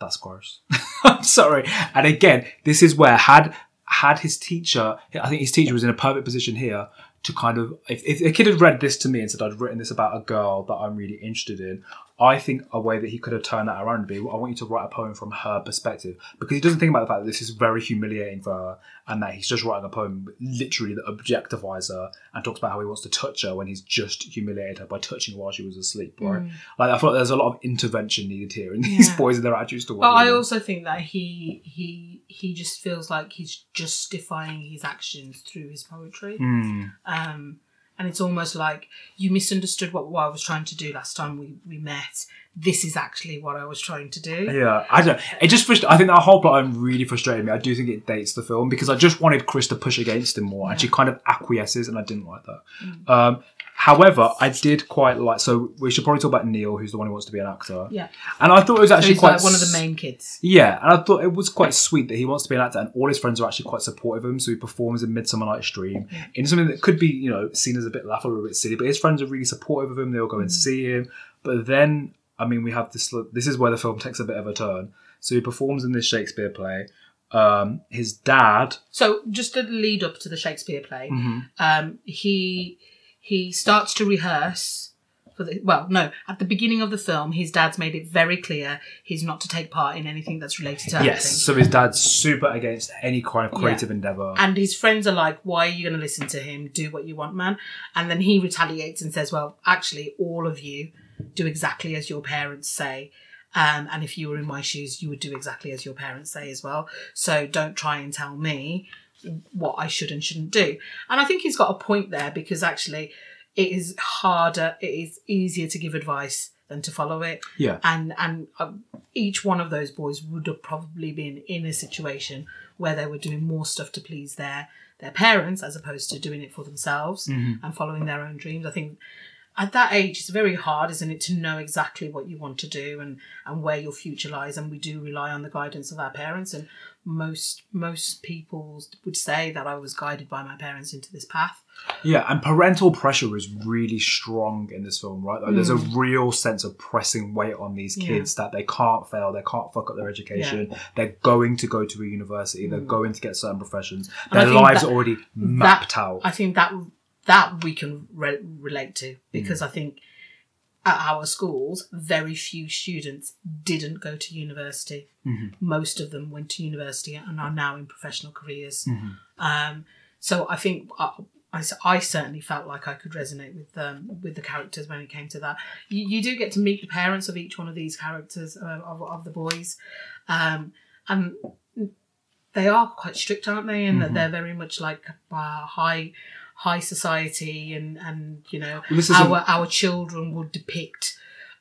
that's gross. I'm sorry. And again, this is where had had his teacher, I think his teacher was in a perfect position here to kind of, if, if a kid had read this to me and said I'd written this about a girl that I'm really interested in, I think a way that he could have turned that around would be, I want you to write a poem from her perspective. Because he doesn't think about the fact that this is very humiliating for her and that he's just writing a poem literally that objectifies her and talks about how he wants to touch her when he's just humiliated her by touching her while she was asleep, right? Like, I thought there's a lot of intervention needed here in these Yeah. boys and their attitudes towards But I also think that he he he just feels like he's justifying his actions through his poetry. Mm. Um, and it's almost like you misunderstood what, what I was trying to do last time we, we met. This is actually what I was trying to do. Yeah, I don't. It just frust- I think that whole plot really frustrated me. I do think it dates the film because I just wanted Chris to push against him more, and she kind of acquiesces, and I didn't like that. Um, However, I did quite like. So we should probably talk about Neil, who's the one who wants to be an actor. Yeah. And I thought it was So actually he's quite like one of the main kids. Yeah, and I thought it was quite sweet that he wants to be an actor, and all his friends are actually quite supportive of him. So he performs in Midsummer Night's Dream in something that could be, you know, seen as a bit laughable, a bit silly, but his friends are really supportive of him. They all go and see him. But then, I mean, we have this. This is where the film takes a bit of a turn. So he performs in this Shakespeare play. Um, his dad. So just to lead up to the Shakespeare play, Mm-hmm. um, he he starts to rehearse for the well, no, at the beginning of the film, his dad's made it very clear he's not to take part in anything that's related to acting. Yes. So his dad's super against any kind of creative endeavor. And his friends are like, "Why are you going to listen to him? Do what you want, man." And then he retaliates and says, "Well, actually, all of you do exactly as your parents say." Um, and if you were in my shoes, you would do exactly as your parents say as well. So don't try and tell me what I should and shouldn't do. And I think he's got a point there because actually it is harder, it is easier to give advice than to follow it. Yeah. And and uh, each one of those boys would have probably been in a situation where they were doing more stuff to please their their parents as opposed to doing it for themselves and following their own dreams. I think at that age it's very hard isn't it to know exactly what you want to do and and where your future lies and we do rely on the guidance of our parents and most most people would say that I was guided by my parents into this path Yeah, and parental pressure is really strong in this film, right? Like, There's a real sense of pressing weight on these Mm. Yeah. kids that they can't fail, they can't fuck up their education, they're going to go to a university, they're going to get certain professions, Mm. And their lives that- are already mapped out. I think that that we can re- relate to because I think at our schools, very few students didn't go to university. Most of them went to university and are now in professional careers. Um, so I think I, I, I certainly felt like I could resonate with um, with the characters when it came to that. You, you do get to meet the parents of each one of these characters uh, of, of the boys, um, and they are quite strict, aren't they? And that they're very much like uh, high high society, and and you know is our a- our children will depict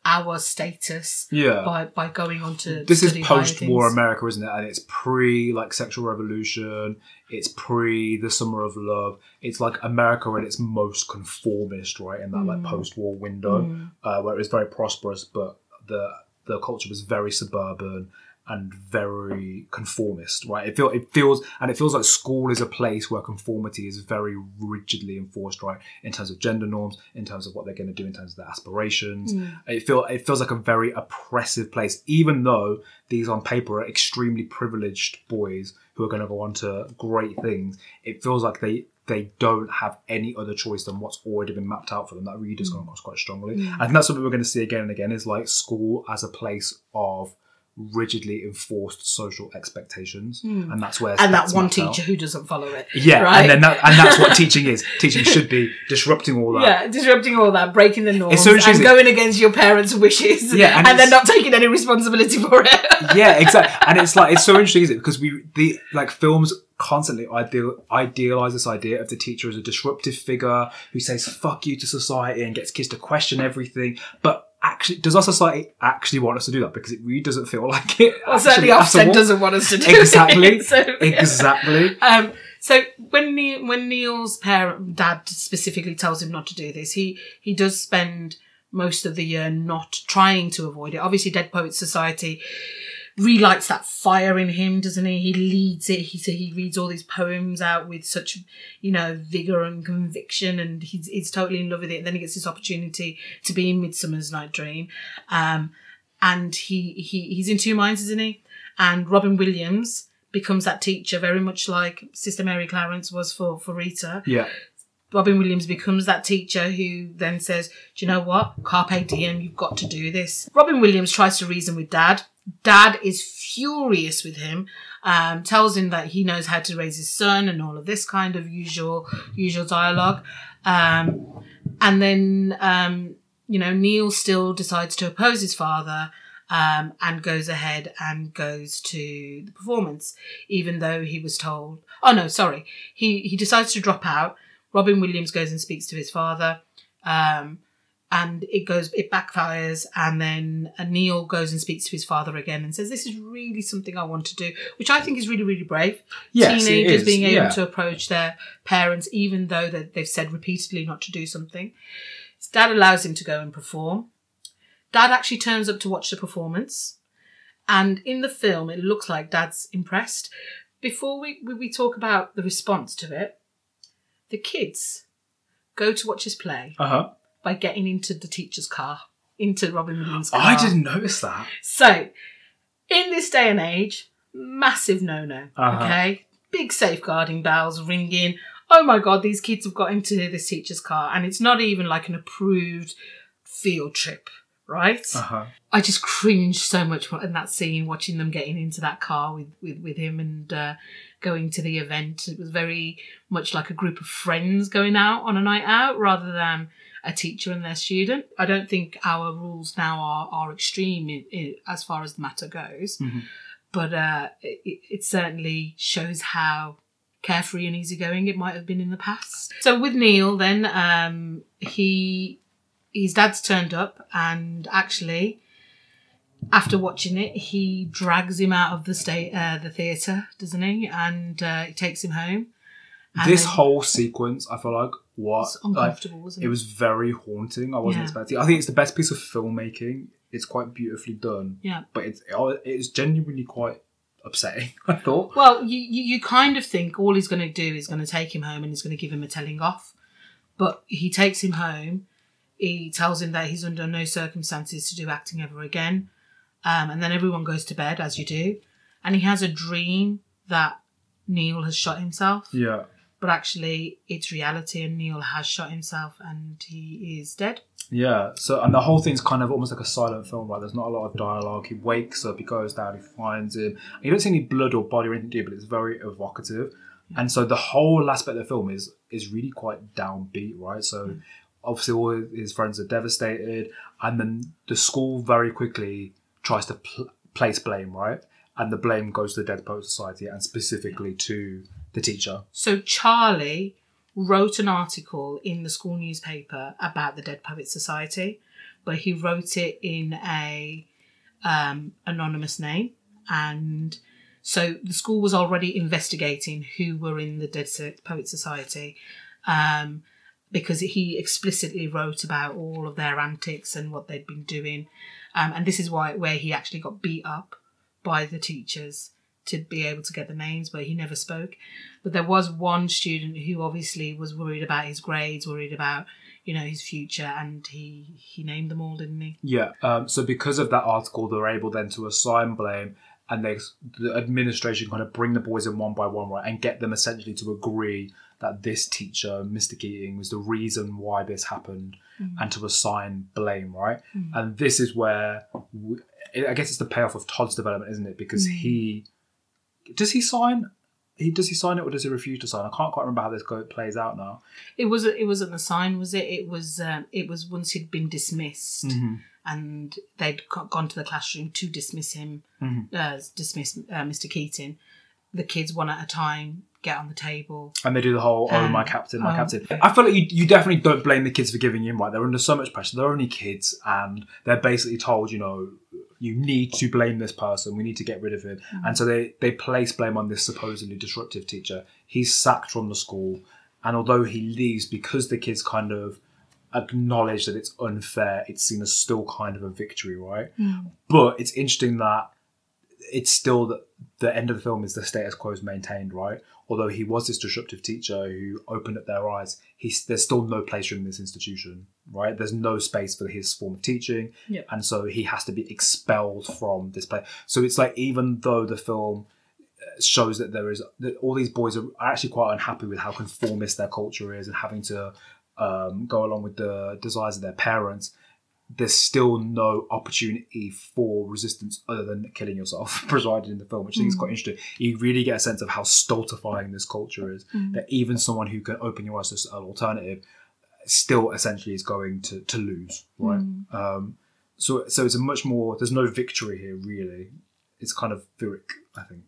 our status Yeah. by by going on to this is post-war. America, isn't it? And it's pre like sexual revolution. It's pre the summer of love. It's like America at its most conformist, right? In that Mm. like post-war window, uh, where it was very prosperous, but the the culture was very suburban and very conformist, right? It feel it feels and it feels like school is a place where conformity is very rigidly enforced, right? In terms of gender norms, in terms of what they're going to do, in terms of their aspirations. Hmm. It feel it feels like a very oppressive place, even though these on paper are extremely privileged boys who are going to go on to great things. It feels like they they don't have any other choice than what's already been mapped out for them. That really does come hmm. across quite strongly. Hmm. I think that's what we're going to see again and again is like school as a place of rigidly enforced social expectations, hmm. and that's where and that that's one mapped out. teacher who doesn't follow it. Yeah, right? and then that and that's what teaching is. Teaching should be disrupting all that. Yeah, disrupting all that, breaking the norms, so and going against your parents' wishes, Yeah, and and, then not taking any responsibility for it. yeah, exactly. And it's like it's so interesting, is it? Because we the like films constantly ideal idealize this idea of the teacher as a disruptive figure who says "fuck you" to society and gets kids to question everything. But actually, does our society actually want us to do that? Because it really doesn't feel like it. Well, certainly Ofsted doesn't want us to do Exactly. it. so, yeah. Exactly. Um, so when Neil, when Neil's parent dad specifically tells him not to do this, he he does spend most of the year not trying to avoid it. Obviously, Dead Poets Society relights that fire in him, doesn't he? He leads it. He so he reads all these poems out with such you know vigor and conviction, and he's he's totally in love with it. And then he gets this opportunity to be in Midsummer's Night Dream, um, and he he he's in two minds, isn't he? And Robin Williams becomes that teacher, very much like Sister Mary Clarence was for for Rita. Yeah. Robin Williams becomes that teacher who then says, Do you know what? Carpe diem, you've got to do this. Robin Williams tries to reason with dad. Dad is furious with him, um, tells him that he knows how to raise his son and all of this kind of usual usual dialogue. Um, and then um, you know, Neil still decides to oppose his father um, and goes ahead and goes to the performance, even though he was told. Oh no, sorry. He he decides to drop out. Robin Williams goes and speaks to his father, um, and it goes, it backfires, and then Neil goes and speaks to his father again and says, "This is really something I want to do," which I think is really, really brave. Yes, Teenagers being able yeah. to approach their parents, even though they've said repeatedly not to do something. His dad allows him to go and perform. Dad actually turns up to watch the performance, and in the film, it looks like Dad's impressed. Before we we, we talk about the response to it, the kids go to watch his play Uh huh. By getting into the teacher's car, into Robin Williams' car. I didn't notice that. So, in this day and age, massive no no. Uh-huh. Okay? Big safeguarding bells ringing. Oh my god, these kids have got into this teacher's car, and it's not even like an approved field trip, right? Uh huh. I just cringed so much in that scene, watching them getting into that car with, with, with him and uh, going to the event. It was very much like a group of friends going out on a night out rather than a teacher and their student. I don't think our rules now are, are extreme in, in, as far as the matter goes, Mhm. but uh, it, it certainly shows how carefree and easygoing it might have been in the past. So with Neil, then um, he his dad's turned up and actually after watching it he drags him out of the state uh, the theater doesn't he and uh, he takes him home This then- whole sequence, I feel like what it's like, uncomfortable wasn't it it was very haunting. I wasn't Yeah. expecting. I think it's the best piece of filmmaking. It's quite beautifully done, yeah but it's it's genuinely quite upsetting. I thought. Well, you, you, you kind of think all he's going to do is going to take him home and he's going to give him a telling off. But he takes him home. He tells him that he's under no circumstances to do acting ever again. Um, and then everyone goes to bed, as you do. And he has a dream that Neil has shot himself. Yeah. But actually, it's reality and Neil has shot himself and he is dead. Yeah. So and the whole thing's kind of almost like a silent film, right? There's not a lot of dialogue. He wakes up, he goes down, he finds him. You don't see any blood or body or anything, do? But it's very evocative. And so the whole aspect of the film is is really quite downbeat, right? So hmm. obviously all his friends are devastated, and then the school very quickly tries to pl- place blame, right? And the blame goes to the Dead Poet Society and specifically to the teacher. So Charlie wrote an article in the school newspaper about the Dead Poets Society, but he wrote it in a um, anonymous name, and so the school was already investigating who were in the Dead Poets Society. Um, because he explicitly wrote about all of their antics and what they'd been doing, um, and this is why where he actually got beat up by the teachers to be able to get the names, but he never spoke. But there was one student who obviously was worried about his grades, worried about you know his future, and he he named them all, didn't he? Yeah. Um, so because of that article, they're able then to assign blame, and they the administration kind of bring the boys in one by one, right, and get them essentially to agree that this teacher, Mr. Keating, was the reason why this happened, and to assign blame, right. And this is where we, I guess it's the payoff of Todd's development, isn't it? Because he does he sign. He does he sign it or does he refuse to sign? I can't quite remember how this go, plays out now. It was it wasn't the sign, was it? It was um, it was once he'd been dismissed. And they'd gone to the classroom to dismiss him, uh, dismiss uh, Mr. Keating. The kids, one at a time, get on the table. And they do the whole, oh, Um, my captain, my oh. captain. I feel like you, you definitely don't blame the kids for giving in, right? They're under so much pressure. They're only kids, and they're basically told, you know, you need to blame this person. We need to get rid of him. And mm. so they, they place blame on this supposedly disruptive teacher. He's sacked from the school. And although he leaves because the kids kind of acknowledge that it's unfair, it's seen as still kind of a victory, right? Mm. But it's interesting that it's still the, the end of the film is the status quo is maintained, right? Although he was this disruptive teacher who opened up their eyes, he's there's still no place for him in this institution, right? There's no space for his form of teaching, Yep. and so he has to be expelled from this place. So it's like even though the film uh, shows that there is that all these boys are actually quite unhappy with how conformist their culture is and having to um, go along with the desires of their parents there's still no opportunity for resistance other than killing yourself provided in the film, which I think is quite interesting. You really get a sense of how stultifying this culture is. That even someone who can open your eyes to an alternative still essentially is going to, to lose, right? Um, so so it's a much more. There's no victory here, really. It's kind of Pyrrhic, I think.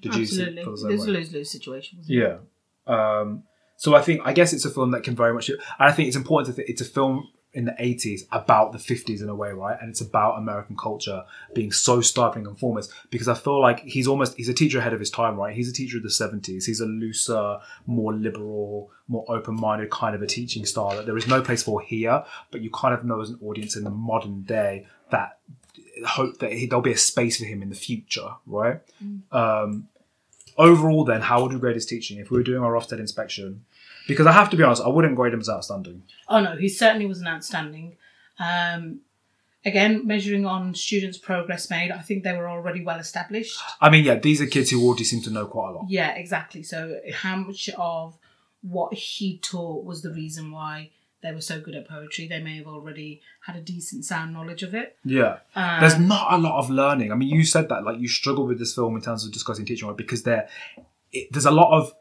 Did you see it Absolutely. feel There's a lose lose situation. Yeah. Um, so I think I guess it's a film that can very much, and I think it's important to think it's a film in the 80s about the 50s in a way, right? And it's about American culture being so stifling and formless because I feel like he's almost he's a teacher ahead of his time, right? He's a teacher of the 70s. He's a looser, more liberal, more open-minded kind of a teaching style that there is no place for here, but you kind of know as an audience in the modern day that hope that he, there'll be a space for him in the future, right? Um, overall, then, how would we grade his teaching if we were doing our Ofsted inspection? Because I have to be honest, I wouldn't grade him as outstanding. Oh no, he certainly was an outstanding. Um, again, measuring on students' progress made, I think they were already well established. I mean, yeah, these are kids who already seem to know quite a lot. Yeah, exactly. So, how much of what he taught was the reason why they were so good at poetry? They may have already had a decent sound knowledge of it. Yeah. Um, There's not a lot of learning. I mean, you said that, like, you struggle with this film in terms of discussing teaching, right? Because there, it, there's a lot of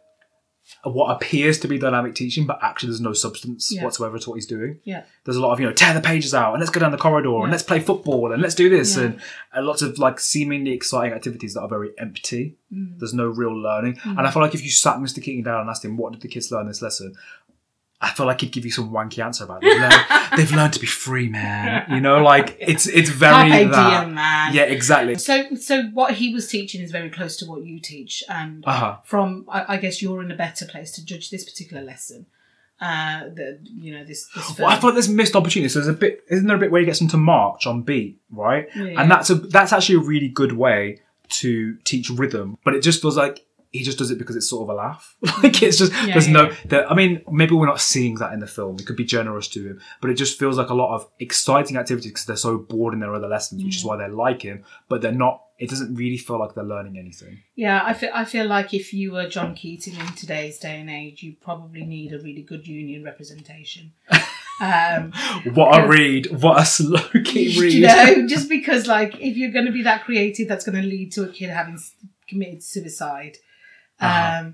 what appears to be dynamic teaching, but actually there's no substance Yeah. whatsoever to what he's doing. yeah, There's a lot of, you know, tear the pages out and let's go down the corridor Yeah. and let's play football and let's do this Yeah. and, and lots of like seemingly exciting activities that are very empty. Mm. There's no real learning. And I feel like if you sat Mr. Keating down and asked him, what did the kids learn this lesson? I feel like he'd give you some wanky answer about it. They've learned, they've learned to be free, man. You know, like it's it's very Carpe that. diem, man. Yeah, exactly. So, so what he was teaching is very close to what you teach, and Uh huh. from I, I guess you're in a better place to judge this particular lesson. Uh, the you know this. this Well, I thought there's missed opportunity. So there's a bit, isn't there a bit where he gets them to march on beat, right? Yeah. And that's a that's actually a really good way to teach rhythm. But it just feels like he just does it because it's sort of a laugh. like it's just Yeah, there's yeah, no. There, I mean, maybe we're not seeing that in the film. It could be generous to him, but it just feels like a lot of exciting activities because they're so bored in their other lessons, which is why they like him. But they're not. It doesn't really feel like they're learning anything. Yeah, I feel I feel like if you were John Keating in today's day and age, you probably need a really good union representation. Um, What a read! What a slow key read! you know, just because like if you're going to be that creative, that's going to lead to a kid having committed suicide. Uh-huh. Um,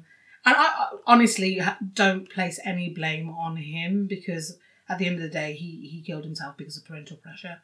and I, I honestly don't place any blame on him because at the end of the day, he he killed himself because of parental pressure.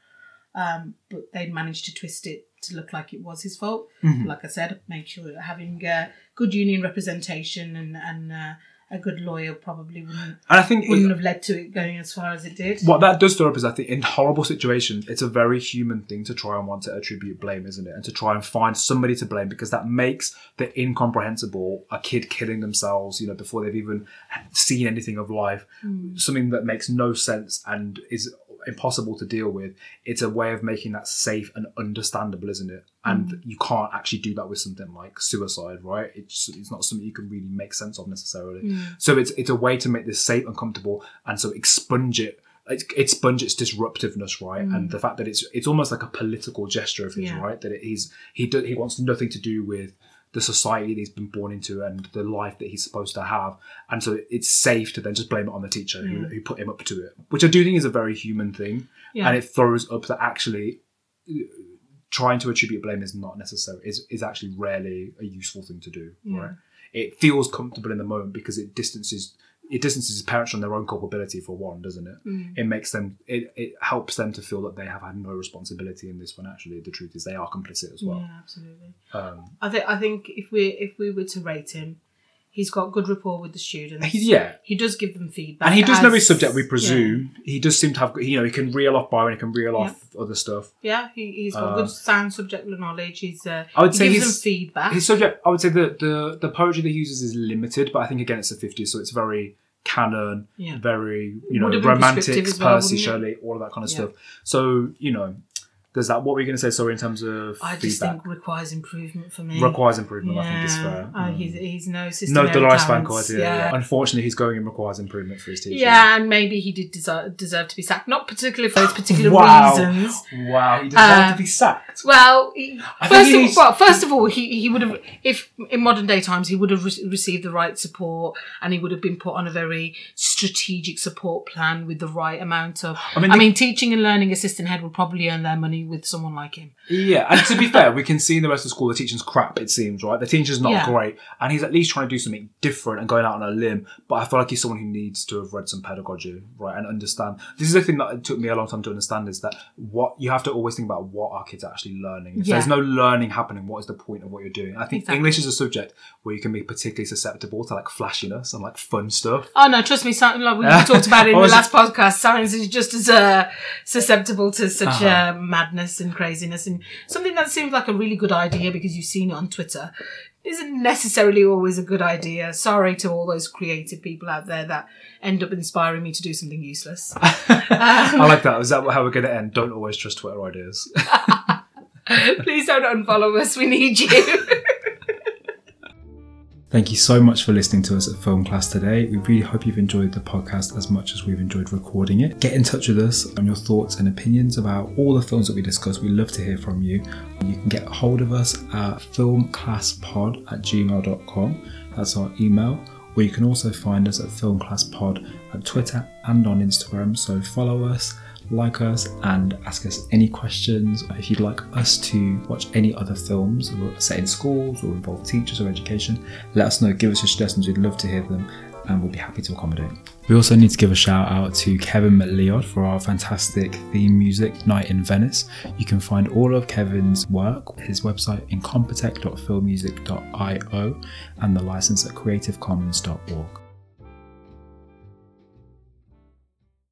Um, but they managed to twist it to look like it was his fault. Mhm. Like I said, make sure having uh, good union representation and and uh, a good lawyer probably wouldn't And I think wouldn't have led to it going as far as it did. what that does throw up is I think in horrible situations, it's a very human thing to try and want to attribute blame, isn't it? And to try and find somebody to blame because that makes the incomprehensible, a kid killing themselves, you know, before they've even seen anything of life, hmm. something that makes no sense and is impossible to deal with. It's a way of making that safe and understandable, isn't it? And mm. you can't actually do that with something like suicide, right? It's it's not something you can really make sense of necessarily. Mm. So it's it's a way to make this safe and comfortable, and so expunge it. It's, expunge its disruptiveness, right? Mm. And the fact that it's it's almost like a political gesture of his, Yeah. right? That it, he's he do, he wants nothing to do with the society that he's been born into and the life that he's supposed to have, and so it's safe to then just blame it on the teacher who, who put him up to it, which I do think is a very human thing, Yeah. and it throws up that actually uh, trying to attribute blame is not necessary is is actually rarely a useful thing to do, Yeah. right? It feels comfortable in the moment because it distances it distances parents from their own culpability for one, doesn't it? Mm. It makes them it, it helps them to feel that they have had no responsibility in this when actually the truth is they are complicit as well. Yeah, absolutely. Um, I think I think if we if we were to rate him, he's got good rapport with the students. he, yeah, He does give them feedback, and he does know his subject. We presume he does seem to have you know he can reel off Byron, he can reel Yeah. off other stuff. Yeah, he, he's got Uh, good sound subject knowledge. He's uh, I would he say gives his- them feedback. His subject, I would say the the the poetry that he uses is limited, but I think again it's the fifties, so it's very canon, Yeah. very you know romantic, well, Percy? Shelley, all of that kind of Yeah. stuff. So you know, there's that. What were you going to say? Sorry, in terms of I just feedback, think requires improvement for me. requires improvement. I think is Yeah. fair. Uh, Mm. he's he's no system. no Van talents. Quite, yeah, yeah. Unfortunately, he's going in requires improvement for his teaching. Yeah, and maybe he did deserve, deserve to be sacked, not particularly for those particular Wow. reasons. Wow, he deserved Uh, to be sacked. Well, he, first of, needs- well, first of all, he, he would have, if in modern day times, he would have re- received the right support and he would have been put on a very strategic support plan with the right amount of. I I mean, mean, the- teaching and learning assistant head would probably earn their money with someone like him. Yeah, and to be fair, we can see in the rest of the school the teaching's crap. It seems right. The teaching's not Yeah. great, and he's at least trying to do something different and going out on a limb. But I feel like he's someone who needs to have read some pedagogy, right, and understand. This is the thing that it took me a long time to understand is that what you have to always think about what our kids are actually learning. If Yeah. there's no learning happening, what is the point of what you're doing? I think Exactly. English is a subject where you can be particularly susceptible to like flashiness and like fun stuff. Oh no, trust me. Sci- like we talked about it in the last podcast. Science is just as uh, susceptible to such Uh-huh. uh, madness and craziness, and something that seems like a really good idea because you've seen it on Twitter isn't necessarily always a good idea. Sorry to all those creative people out there that end up inspiring me to do something useless. I like that. Is that how we're going to end? Don't always trust Twitter ideas. Please don't unfollow us. We need you. Thank you so much for listening to us at Film Class today. We really hope you've enjoyed the podcast as much as we've enjoyed recording it. Get in touch with us on your thoughts and opinions about all the films that we discuss. We love to hear from you. You can get hold of us at filmclasspod at gmail.com. That's our email. Or you can also find us at filmclasspod at Twitter and on Instagram. So follow us, like us, and ask us any questions. If you'd like us to watch any other films set in schools or involve teachers or education, let us know. Give us your suggestions. We'd love to hear them and we'll be happy to accommodate. We also need to give a shout out to Kevin MacLeod for our fantastic theme music, Night in Venice. You can find all of Kevin's work, his website, incompetech.filmmusic.io, and the license at creativecommons.org.